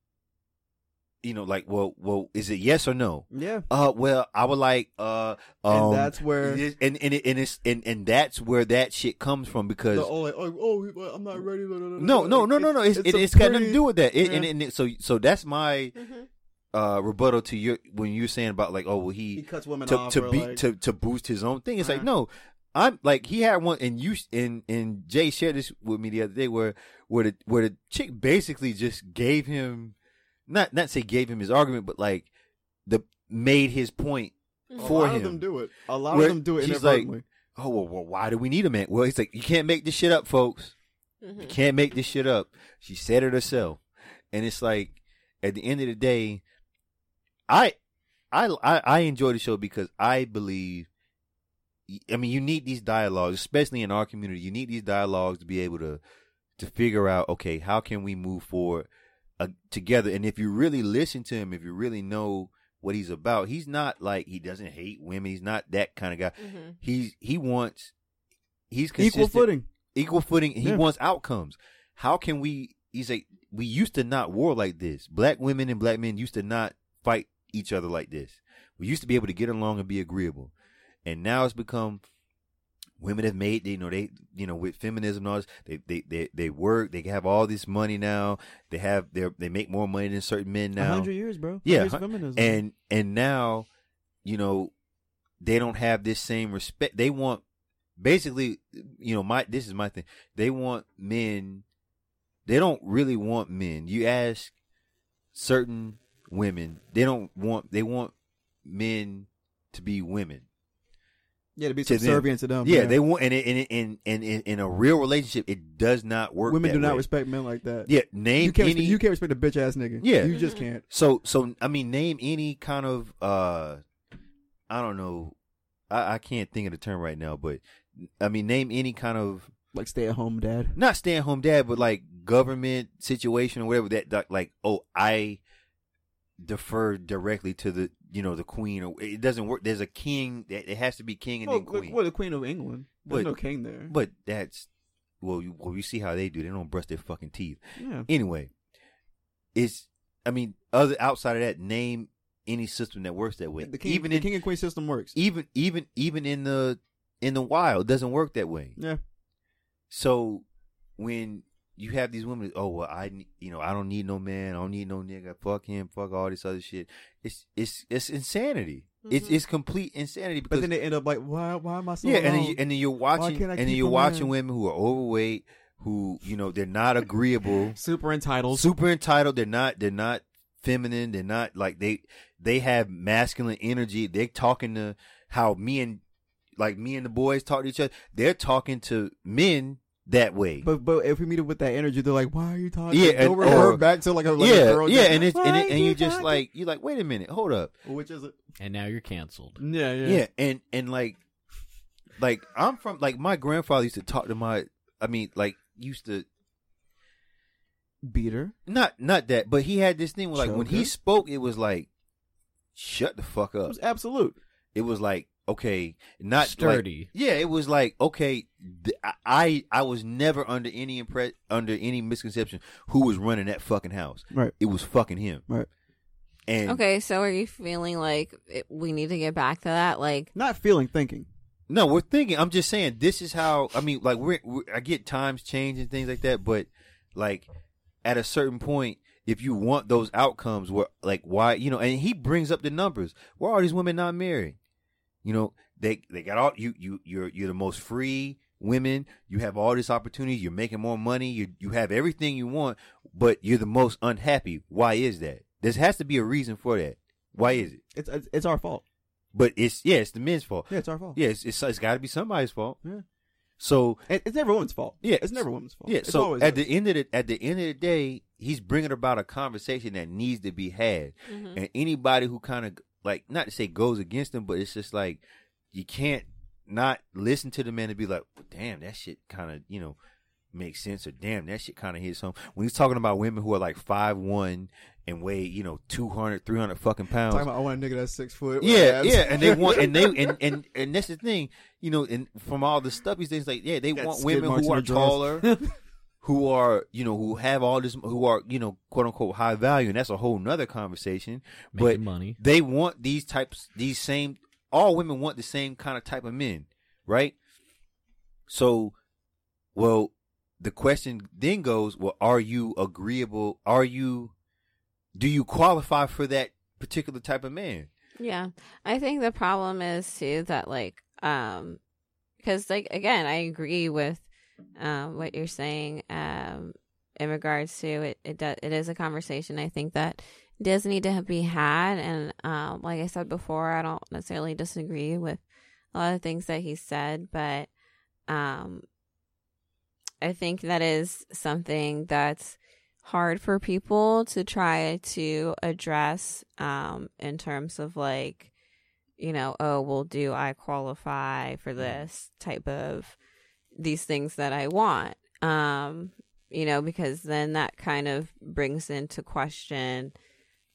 you know, like, well, well, is it yes or no? Yeah. Uh, well, I would like, uh, um, And that's where- it and and it, and it's and and that's where that shit comes from because The, oh, like, oh, oh, I'm not ready. no, no, no, no, no, it's it's, a it's got nothing to do with that. It, and, Yeah. and it, so so that's my Mm-hmm. uh rebuttal to your when you're saying about like, oh, well, He he cuts women to off. to be like, to to boost his own thing. It's like Uh-huh. no, I'm like he had one, and you and and Jay shared this with me the other day where where the where the chick basically just gave him not not say gave him his argument, but like the made his point a for lot him. of them do it. A lot Where of them do it she's like- Oh well, well, why do we need a man? Well, he's like, you can't make this shit up, folks. Mm-hmm. You can't make this shit up. She said it herself, and it's like at the end of the day, I, I, I, I enjoy the show because I believe. I mean, you need these dialogues, especially in our community. You need these dialogues to be able to to figure out, okay, how can we move forward uh, together? And if you really listen to him, if you really know what he's about, he's not like he doesn't hate women. He's not that kind of guy. Mm-hmm. He's he wants he's Equal footing. equal footing. He Yeah. wants outcomes. How can we? He's like, we used to not war like this. Black women and black men used to not fight each other like this. We used to be able to get along and be agreeable, and now it's become. Women have made, you know, they, you know, with feminism and all this, they, they, they, they work, they have all this money now. They have, they they make more money than certain men now hundred years, bro. Yeah, Years feminism. and and now you know they don't have this same respect they want basically you know my this is my thing they want men they don't really want men you ask certain women they don't want they want men to be women yeah, to be to them. subservient to them. yeah, they want and in in in in in a real relationship it does not work women that do not way. respect men like that. yeah name you can't. any respect, you can't respect a bitch ass nigga. Yeah. you just can't. So so I mean name any kind of uh I don't know I, I can't think of the term right now, but I mean name any kind of Like stay at home dad. not stay at home dad, but like government situation or whatever that like oh I defer directly to the you know the queen or it doesn't work. There's a king that it has to be king and Well, then queen. well, the queen of England. There's But- no king there. But that's well you, well you see how they do. They don't brush their fucking teeth. yeah, Anyway, it's I mean other outside of that name any system that works that way. the king, even the in king and queen system works. even even even in the in the wild it doesn't work that way. Yeah, So when you have these women, oh well, I you know I don't need no man, I don't need no nigga, fuck him, fuck all this other shit. It's it's it's insanity. It's Mhm. it's complete insanity but then they end up like, why? Why am I so yeah, and then you, and then you're watching and then you're watching man? women who are overweight, who you know they're not agreeable, super entitled. super entitled. They're not they're not feminine. They're not like they they have masculine energy. They're talking to how me and like me and the boys talk to each other. They're talking to men that way. But but if we meet them with that energy, they're like, why are you talking? Yeah, and- or- back to like a like yeah, a girl. yeah, and it's and, it, and you you just like you're like, wait a minute, hold up, which is it? And now you're canceled. Yeah, yeah, yeah, and and like, like I'm from like my grandfather used to talk to my, I mean, like used to Beater. not not that, but he had this thing where like when he spoke, it was like, shut the fuck It up. was absolute. It was like okay, not like- Sturdy. yeah, it was like okay, th- I- I I was never under any impre- under any misconception who was running that fucking house. Right. It was fucking him. Right. And Okay, so are you feeling like it, we need to get back to that? Like, Not feeling, thinking. No, we're thinking. I'm just saying. This is how. I mean, like we're, we I get times change and things like that, but like at a certain point, if you want those outcomes, where like why you know, and he brings up the numbers. Why are these women not married? You know, they they got all you you you're you're the most free women. You have all this opportunity. You're making more money. You you have everything you want, but you're the most unhappy. Why is that? There has to be a reason for that. Why is it? It's it's, it's our fault. But it's yeah, it's the men's fault. Yeah, it's our fault. Yeah, it's it's, it's got to be somebody's fault. Yeah. So It, it's never woman's fault. Yeah. it's never woman's fault. yeah, It's so always at us. the end of the at the end of the day, he's bringing about a conversation that needs to be had, mhm. and anybody who kind of like not to say goes against him, but it's just like you can't not listen to the man and be like, well, damn, that shit kind of you know makes sense, or damn, that shit kind of hits home. When he's talking about women who are like five one and weigh you know 200, 300 fucking pounds. Talking about I want a nigga that's six foot. Yeah, yeah, and they want, and they, and and and that's the thing, you know, and from all the stuff these things, like, yeah, they Got want women who are taller, who are, you know, who have all this, who are, you know, quote unquote high value, and that's a whole nother conversation. Making but money. they want these types, these same, all women want the same kind of type of men, right? So, well, the question then goes, well, are you agreeable? Are you, do you qualify for that particular type of man? Yeah. I think the problem is too that like um because like again, I agree with um what you're saying um in regards to it it does it is a conversation I think that does need to be had. And um like I said before, I don't necessarily disagree with a lot of things that he said, but um I think that is something that's hard for people to try to address um in terms of like you know oh well do i qualify for this type of these things that i want um you know because then that kind of brings into question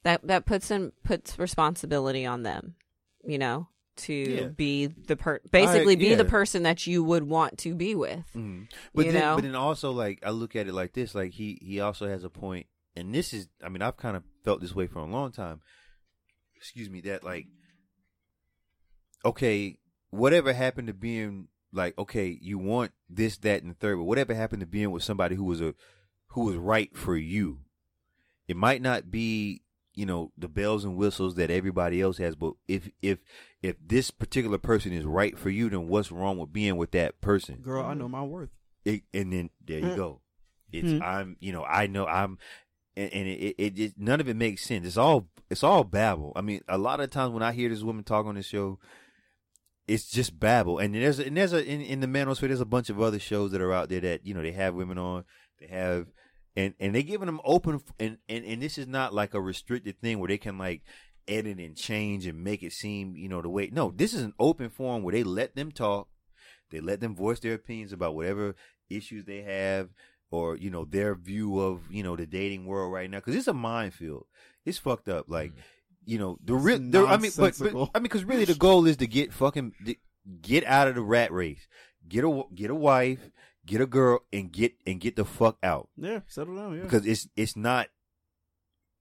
that that puts in puts responsibility on them you know to Yeah. be the per basically be the person that you would want to be with Mm. But You then, know? but then also like I look at it like this, like he he also has a point, and this is, I mean, I've kind of felt this way for a long time. Excuse me, that like, okay, whatever happened to being like, okay, you want this, that, and the third, but whatever happened to being with somebody who was a who was right for you, it might not be you know the bells and whistles that everybody else has but if if if this particular person is right for you then what's wrong with being with that person Girl, I know my worth. it, and then there you Mm. go. It's Mm. I'm you know I know I'm and, and it, it it none of it makes sense. It's all it's all babble. I mean, a lot of times when I hear this woman talk on this show, it's just babble. And there's and there's a in, in the manosphere there's a bunch of other shows that are out there that you know they have women on. They have and and they giving them open and and and this is not like a restricted thing where they can like edit and change and make it seem you know the way. No, this is an open forum where they let them talk. They let them voice their opinions about whatever issues they have or you know their view of you know the dating world right now because it's a minefield it's fucked up like mm. You know the real the, i mean but, but i mean because really the goal is to get fucking to get out of the rat race get a get a wife get a girl and get and get the fuck out Yeah, settle down. Yeah, because it's it's not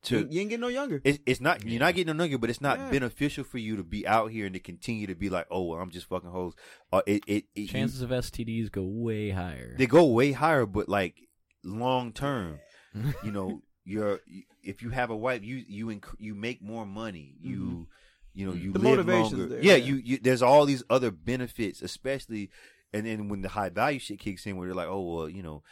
to you, you ain't getting no younger. it's, it's not you're not getting no younger, but it's not Yeah. beneficial for you to be out here and to continue to be like, oh, well, I'm just fucking hoes. Uh, it, it, it, you- Chances of STDs go way higher. they go way higher, but like long term, you know, you're if you have a wife, you you inc- you make more money. You you know you Mm-hmm. The live longer. there, yeah, yeah. you you there's all these other benefits, especially and then when the high value shit kicks in, where they're like, oh well, you know.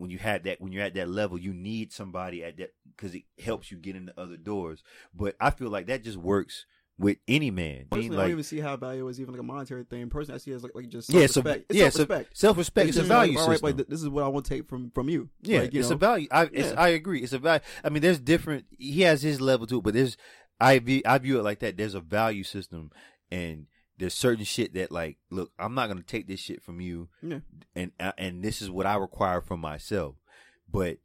When you had that, when you're at that level, you need somebody at that because it helps you get into other doors. But I feel like that just works with any man. Personally, I don't even see how value is even like a monetary thing. Personally, I see it as like, like just yeah, so self-respect. It's yeah, so self-respect. self respect. It's, a like, value all right, system. like, this is what I want to take from from you. Yeah, like, you it's know, a value. I it's, Yeah. I agree. It's a value. I mean, there's different. He has his level too, but there's I view I view it like that. There's a value system, and there's certain shit that like, look, I'm not gonna take this shit from you, Yeah. and uh, and this is what I require from myself. But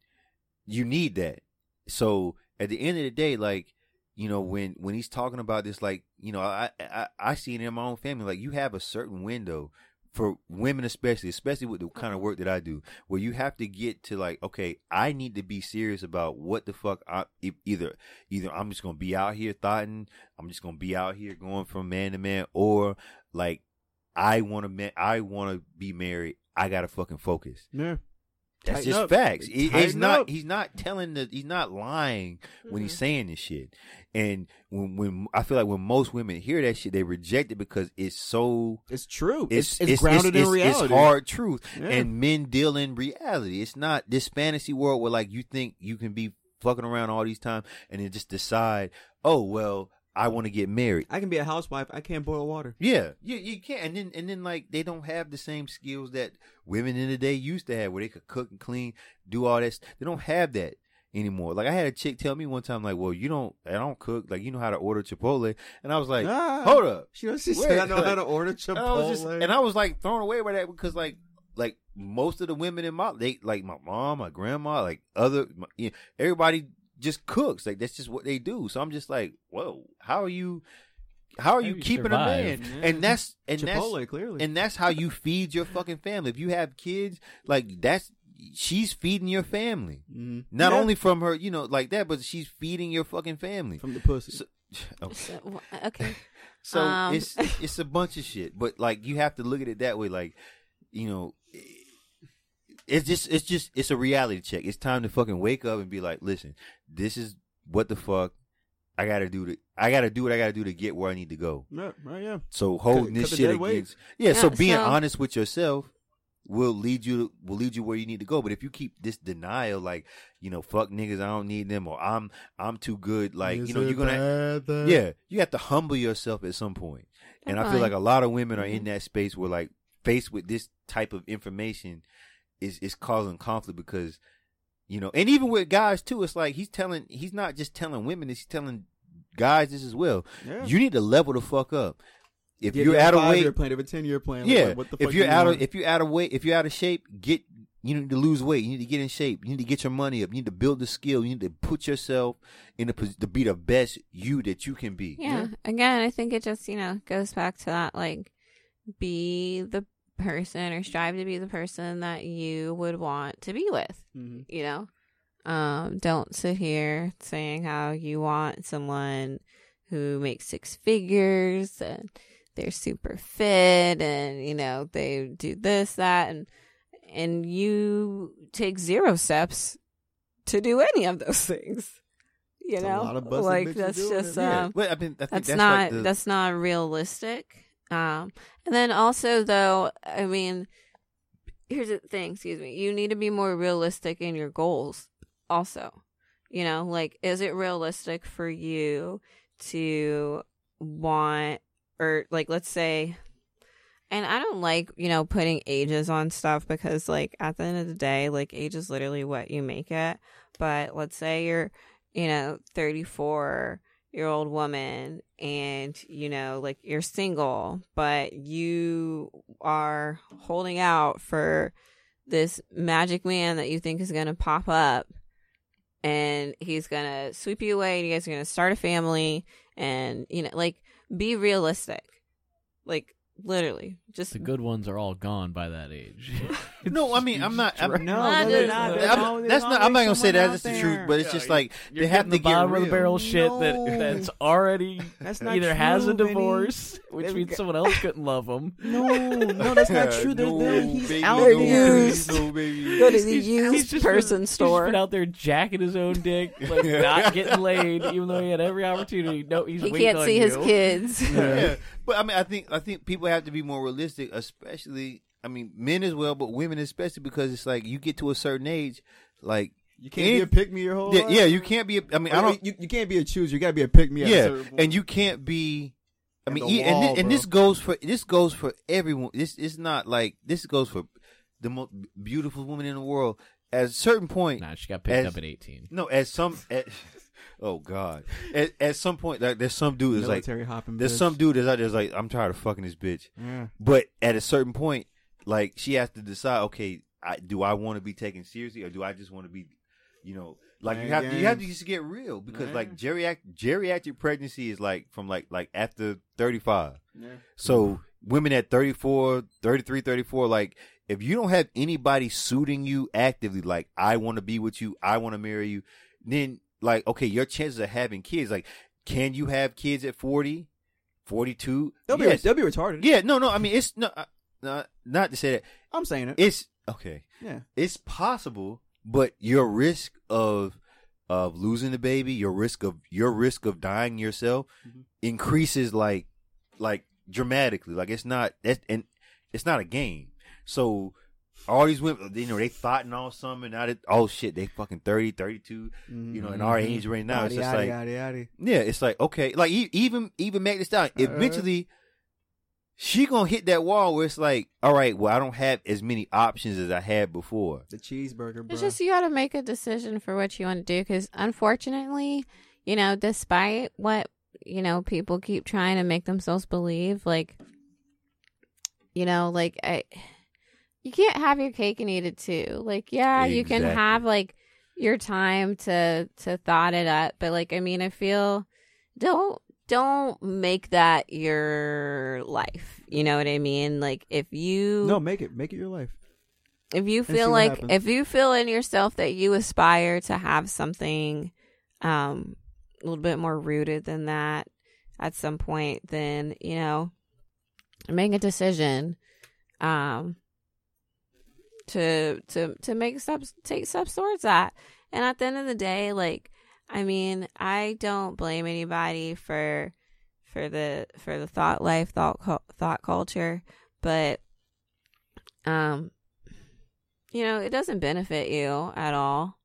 you need that. So at the end of the day, like you know, when when he's talking about this, like you know, I I, I see it in my own family. Like you have a certain window for women, especially, especially with the kind of work that I do, where you have to get to like, okay, I need to be serious about what the fuck. I either either I'm just gonna be out here thoughting, I'm just gonna be out here going from man to man, or like I want to, I want to be married. I gotta fucking focus. yeah. That's Tighten just up. facts. He- he's Tighten not. up. He's not telling the. He's not lying when he's Mhm. saying this shit. And when when I feel like when most women hear that shit, they reject it because it's so. It's true. It's It's, it's, grounded it's, in reality. It's hard truth, Yeah. and men deal in reality. It's not this fantasy world where like you think you can be fucking around all these times and then just decide, oh well, I want to get married. I can be a housewife. I can't boil water. Yeah, you you can't, and then and then like they don't have the same skills that women in the day used to have, where they could cook and clean, do all that. They don't have that anymore. Like I had a chick tell me one time, like, "Well, you don't, I don't cook. Like you know how to order Chipotle," and I was like, Ah. "Hold up." She, she Wait, said, "I know like- how to order And I was Chipotle." just, and I was like thrown away by that because like like most of the women in my they like my mom, my grandma, like other my, you know, everybody just cooks. Like that's just what they do. So I'm just like, whoa, how are you? How are you you keeping a man? Yeah. And that's and Chipotle, that's clearly. and that's how you feed your fucking family. If you have kids, like that's she's feeding your family. Mhm. Not Yeah. only from her, you know, like that, but she's feeding your fucking family. from the pussy. So, okay. So, okay. So Um. it's it's a bunch of shit, but like you have to look at it that way. Like, you know, it's just it's just it's a reality check. It's time to fucking wake up and be like, listen, this is what the fuck I gotta do to I gotta do what I gotta do to get where I need to go. yeah, right, yeah. So holding Cut- this cut shit against yeah, So being so- honest with yourself will lead you will lead you where you need to go. But if you keep this denial, like you know, fuck niggas, I don't need them, or I'm I'm too good, like you know, you're gonna bad yeah, you have to humble yourself at some point. And I feel Definitely. like a lot of women are Mm-hmm. in that space where like faced with this type of information is is causing conflict because you know, and even with guys too, it's like he's telling he's not just telling women this, he's telling guys this as well. Yeah. You need to level the fuck up. If Yeah, you're out of a five-year weight, plan, they have a ten year plan. Yeah. what- what the fuck if you're do you out of if you're out of weight, if you're out of shape, get you need to lose weight. You need to get in shape. You need to get your money up. You need to build the skill. You need to put yourself in a pos- to be the best you that you can be. Yeah. Again, I think it just, you know, goes back to that like be the person or strive to be the person that you would want to be with, Mhm. you know? Um, don't sit here saying how you want someone who makes six figures and they're super fit and, you know, they do this, that, and and you take zero steps to do any of those things. You It's know? lot of like that's just it. Yeah, um well, I mean, I think that's, that's, not like the, that's not realistic um and then also though i mean here's the thing excuse me you need to be more realistic in your goals also you know like is it realistic for you to want or like let's say and i don't like you know putting ages on stuff because like at the end of the day like age is literally what you make it. But let's say you're you know 34 year old woman and you know like you're single but you are holding out for this magic man that you think is going to pop up and he's going to sweep you away and you guys are going to start a family and you know like be realistic. Like literally just The good ones are all gone by that age. no. I mean, I'm not. I'm, No, Nah, they're dude, not. There's I'm- always- that's not. I'm not gonna say that. That's the truth. But it's just like You're they have getting to the get bottom of the barrel shit No. that that's already That's not either true, has a Vinny. divorce, which They've means got- someone else couldn't love him. No, no, that's not true. They're, no, they're, he's baby, out no, there. baby, Used. no, baby. Go to the He's- used he's just person been, He's store. been out there jacking his own dick, like not getting laid, even though he had every opportunity. No, he's he waiting can't on see his you. kids yeah. But I mean, I think I think people have to be more realistic, especially. I mean, men as well, but women especially because it's like you get to a certain age, like You can't be a pick me your whole yeah, life. yeah, you can't be. A, I mean, I don't. You, you can't be a chooser. You got to be a pick me. yeah, and you can't be. I mean, the e- and, this, and this goes for this goes for everyone. This is not like this goes for the most beautiful woman in the world. At a certain point, Nah, she got picked As- up at 18. no, at some, at, oh god, at, at some point, like there's some dude that's like, hopping. there's bitch. some dude that's out there that's like, I'm tired of fucking this bitch. Yeah. But at a certain point, like she has to decide, okay, I, do I want to be taken seriously or do I just want to be, you know, like you have to, you have to just get real because Yeah. like geriatric geriatric pregnancy is like from like like after 35. Yeah. So women at 34, 33, 34, like if you don't have anybody suiting you actively, like I want to be with you, I want to marry you, then like okay, your chances of having kids, like can you have kids at 40, 42? They'll be Yes. they'll be retarded. Yeah, no, no. I mean, it's no, uh, not not to say that I'm saying it. it's okay. yeah. It's possible, but your risk of of losing the baby, your risk of your risk of dying yourself Mhm. increases like like dramatically. Like it's not that's and it's not a game. So all these women, you know, they thought and all something. Now that oh shit, they fucking 30, 32, you know, in our Mhm. age right now, it's just yaddy, like yaddy, yaddy. yeah, it's like okay, like e- even even make this down. Uh-uh. Eventually, she gonna hit that wall where it's like, all right, well, I don't have as many options as I had before. the cheeseburger, bro. It's just you got to make a decision for what you want to do because unfortunately, you know, despite what you know people keep trying to make themselves believe, like you know, like I, you can't have your cake and eat it too. Like, yeah, you can have like your time to to thought it up. But like, I mean, I feel don't don't make that your life. You know what I mean? Like, if you No, make it make it your life. if you feel like if you feel in yourself that you aspire to have something um a little bit more rooted than that at some point then you know make a decision um to to to make steps take steps towards that and at the end of the day like i mean i don't blame anybody for for the for the thought life thought thought culture but um you know it doesn't benefit you at all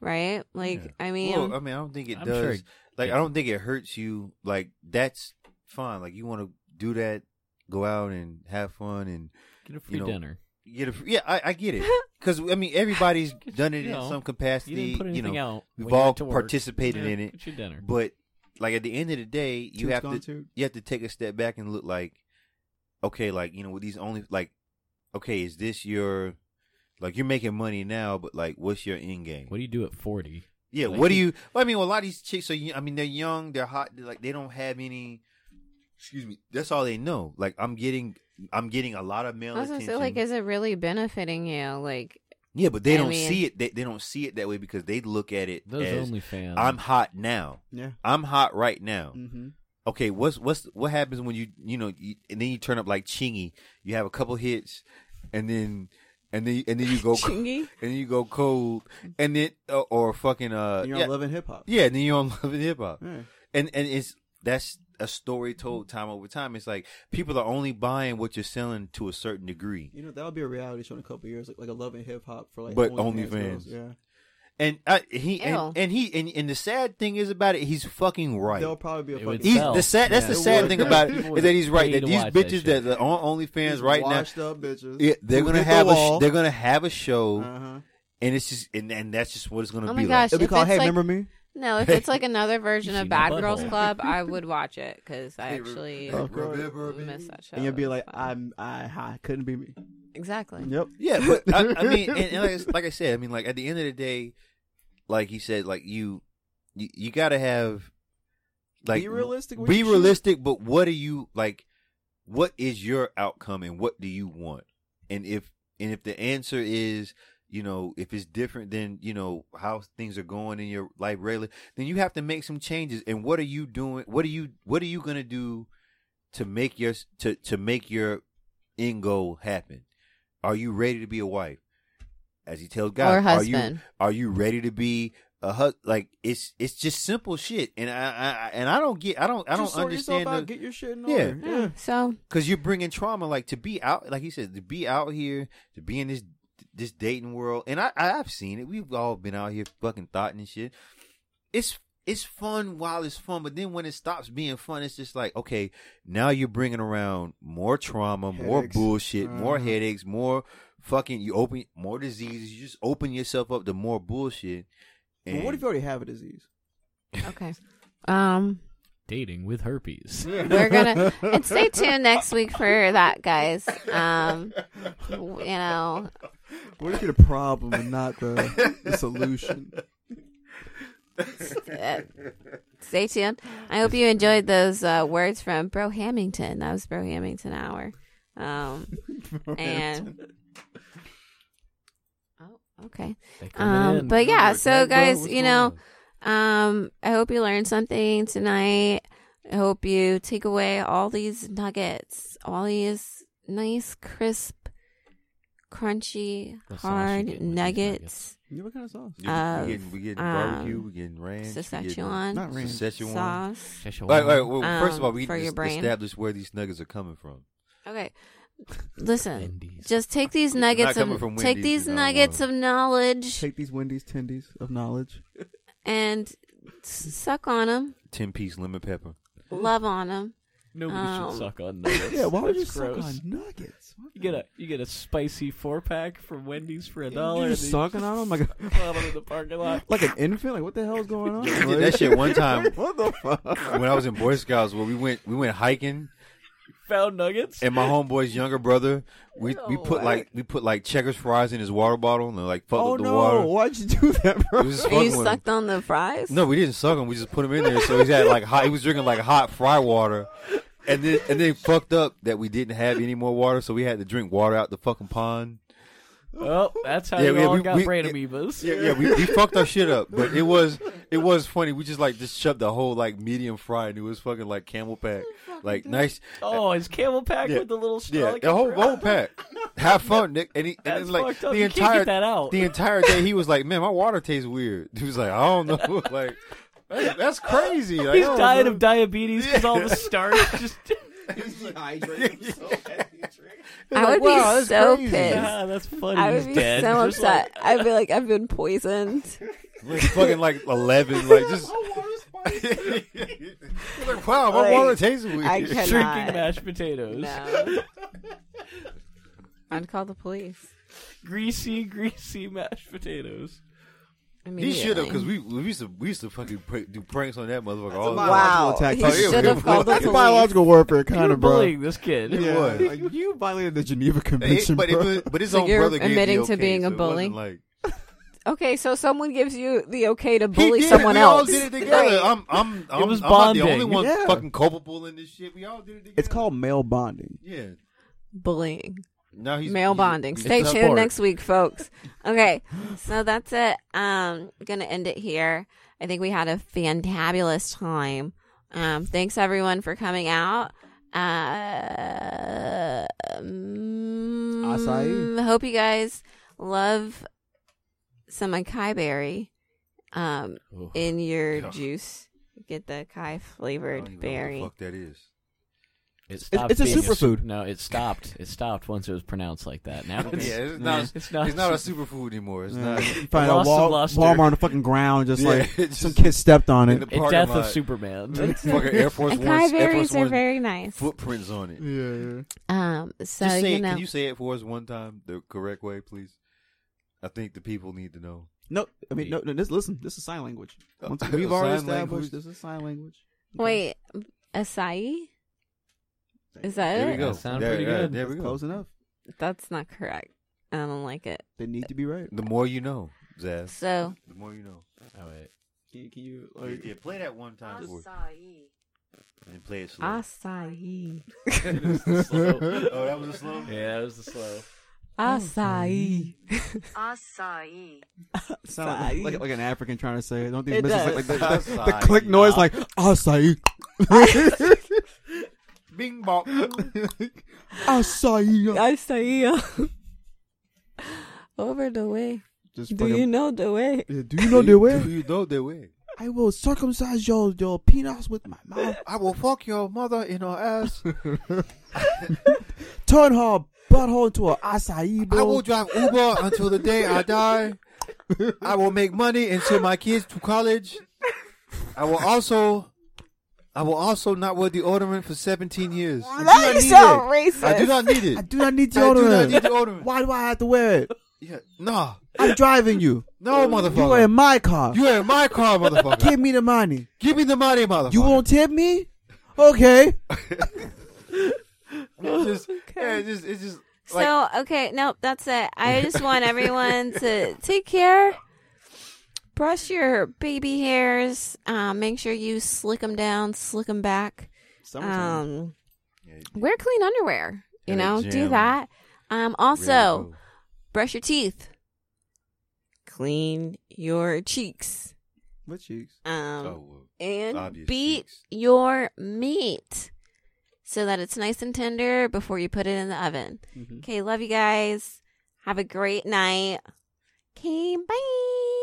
right like Yeah. i mean Well, I mean, I don't think it I'm does. sure like, I don't think it hurts you. Like, that's fine. Like, you want to do that, go out and have fun and Get a free know, dinner. Get a. Yeah, I, I get it. Because I mean, everybody's done it You in know, some You capacity. didn't put You, anything know, out. we've all went to work. participated Yeah, in it. Get your dinner. but like at the end of the day, you Toots have to too. you have to take a step back and look like, okay, like you know, with these only like, okay, is this your like you're making money now, but like, what's your end game? what do you do at forty? Yeah, Like- what do you? Well, I mean, well, a lot of these chicks are. I mean, they're young, they're hot. They're like they don't have any. Excuse me. That's all they know. Like I'm getting, I'm getting a lot of male I was attention. say, like, is it really benefiting you? Like, yeah, but they I don't mean- see it. They, they don't see it that way because they look at it Those as OnlyFans. I'm hot now. Yeah. I'm hot right now. Mm-hmm. Okay, what's what's what happens when you you know you, and then you turn up like Chingy? You have a couple hits, and then and then and then you go chingy. and then you go cold, and then uh, or fucking uh And you're yeah, on Love and Hip Hop. yeah, and then you're on Love and Hip Hop. Yeah. and and it's that's a story told time over time. It's like people are only buying what you're selling to a certain degree, You know that would be a reality show in a couple of years, like like a Love and Hip Hop for like But OnlyFans OnlyFans. girls, Yeah, and I, he and, and he and, and the sad thing is about it, he's fucking right. there'll probably be a fucking He's sell. the sad. That's Yeah. the sad would. thing about it People is that he's right. That these watch that bitches that, are on OnlyFans These right now, washed up bitches. yeah, they're who gonna hit the have a sh- they're gonna have a show, Uh-huh. and it's just and, and that's just what it's gonna Oh be my gosh! It'll be called Hey, like, remember me? No, if it's like another version of Bad my Girls. Club, I would watch it because I actually Of course. miss that show. And you'll be like. I'm, I, I couldn't be me. exactly. Yep. Yeah, but I, I mean, and, and like, like I said, I mean, like at the end of the day, like he said, like you, you, you got to have, like, be realistic. with be your shit. realistic. But what are you like? What is your outcome, and what do you want? And if and if the answer is, you know, if it's different than you know how things are going in your life regularly, then you have to make some changes. And what are you doing? What are you What are you gonna do to make your to to make your end goal happen? Are you ready to be a wife? As he tells God, or are you are you ready to be a hus- like it's it's just simple shit and I, I and I don't get I don't I don't Just sort understand out, the get your shit in Yeah. yeah. Yeah. So because you're bringing trauma like to be out like he said to be out here to be in this this dating world and I I've seen it we've all been out here fucking thought and shit it's it's fun while it's fun but then when it stops being fun it's just like okay now you're bringing around more trauma more bullshit more Uh-huh. headaches more fucking you open more diseases you just open yourself up to more bullshit But what if you already have a disease? okay. Um, Dating with herpes. we're gonna and stay tuned next week for that, guys. Um, you know, What if you're the problem and not the, the solution? uh, stay tuned. I hope you enjoyed those uh, words from Bro Hamilton. That was Bro Hamilton hour. Um, and oh, okay. Um, but yeah, so guys, you know. Um, I hope you learned something tonight. I hope you take away all these nuggets, all these nice, crisp, crunchy, What hard getting nuggets. Yeah, what kind of sauce? Yeah, of, we getting, we getting um, barbecue, we getting ranch, we getting Szechuan Not ranch. Szechuan. sauce. Szechuan. Wait, wait, well, first of Um, all, we for need your to brain. establish where these nuggets are coming from. Okay, listen. Wendy's. Just take these nuggets of from take these nuggets of knowledge Take these Wendy's tendies of knowledge. and suck on them, Ten piece lemon pepper. love on them. Nobody um, should suck on nuggets. Yeah, why would you That's suck on nuggets? What You get a you get a spicy four pack from Wendy's for a You dollar. just and sucking on them like a, you put in the parking lot. like an infant? Like what the hell is going on? We did that shit one time what the fuck? when I was in Boy Scouts. Where we went, we went hiking, Found nuggets. and my homeboy's younger brother, we we put way. like we put like checkers fries in his water bottle and like fucked Oh up the no! water. Why'd you do that, bro? It just you fucking him. sucked on the fries? No, we didn't suck them. We just put them in there. So he had like hot. He was drinking like hot fry water, and then and then fucked up that we didn't have any more water, so we had to drink water out the fucking pond. Well, that's how Yeah, you yeah, all we- got we- brain yeah, amoebas. Yeah, yeah, we, we fucked our shit up, but it was it was funny. We just like just shoved the whole like medium fry, and it was fucking like camel pack, like nice. Oh, it's camel pack Yeah. with the little straw. Yeah, the whole a- whole pack. Have fun, Nick. And, he, and That's then like fucked up. the You can't entire get that out. the entire day, he was like, "Man, my water tastes weird." He was like, "I don't know." like that's, that's crazy. Like, He's I dying know. of diabetes because all the starch just. I Like, would wow, be that's so crazy. pissed. That's funny. I would He's be dead. so Just like- upset. I'd be like, I've been poisoned. Like, fucking like eleven, like just. like, wow, my Like, water tastes weird. I cannot. Shrinking mashed potatoes. No. I'd call the police. Greasy, greasy mashed potatoes. He should have because we we used to we used to fucking prank, do pranks on that motherfucker. That's all the biological time. Wow. attack. He should have called the That's That's police. biological warfare, kind of, bro. bullying this kid. It Yeah, was. like, you violated the Geneva It- Convention, but, it bro. was, but his So own you're brother gave admitting the to okay, being a so it wasn't bully? Like, Okay, so someone gives you the okay to He bully did it. someone we else. all did it together. Right. I'm, I'm, I'm, was I'm not the only bonding. one Yeah. fucking culpable in this shit. We all did it together. It's called male bonding. yeah. Bullying. Now he's Male bonding. he's Stay tuned next week, folks. Okay, so that's it. Um, gonna end it here. I think we had a fantabulous time. Um, thanks everyone for coming out. Uh, um. Hope you guys love some acai berry. Um, Oof. in your juice, get the acai flavored berry. What the fuck that is? It stopped it's a superfood. su- no, it stopped. It stopped once it was pronounced like that. Now it's, Yeah, it's not. it's not. It's not a superfood anymore. It's Yeah. not. You find out Lost of Wal- luster. Walmart on the fucking ground, just Yeah, like it's some just kid stepped on in it. the A parking death of. Superman. fucking Air Force One. Acai Air berries Force are One very nice. footprints on it. Yeah, Um, so Just say you it. know, Can you say it for us one time the correct way, please? I think the people need to know. No, I mean, no, no. This, listen, this is sign language. Once Uh, we've already sign established language? this is sign language. wait, acai? Is that There we it? go. That sound There- pretty yeah, good. There we go. Close enough. That's not correct. I don't like it. They need to be right. The more you know, Zaz. So The more you know. Oh wait. Can you, can you like, yeah, play that one time for us, and play it slow. acai, oh, that was a slow. Yeah, that was the slow. acai. Acai. sound like, like like an African trying to say it? Don't think It misses like, like the, the, the click noise like acai, Bing bong. acai. acai. Over the way. Just Do you know the way? Yeah, do you know the way? Do you know the way? I will circumcise your your penis with my mouth. I will fuck your mother in her ass. Turn her butthole into an acai I will drive Uber until the day I die. I will make money and send my kids to college. I will also, I will also not wear deodorant for 17 years. I do not need so it. racist. I do not need I it. do not need I do not deodorant. need deodorant. Why do I have to wear it? Yeah, nah, I'm driving you. no, motherfucker. You are in my car. You are in my car, motherfucker. Give me the money. Give me the money, motherfucker. You won't tip me? Okay. It's just, yeah, it's just, it's just. Like, So okay, nope, that's it. I just want everyone to take care. Brush your baby hairs. Um, make sure you slick them down, slick them back. Um, wear clean underwear. You know, do that. Um, also go. brush your teeth. Clean your cheeks. What cheeks? Um, Oh, well, and beat cheeks. your meat so that it's nice and tender before you put it in the oven. Mhm. Okay, love you guys. Have a great night. Okay, bye.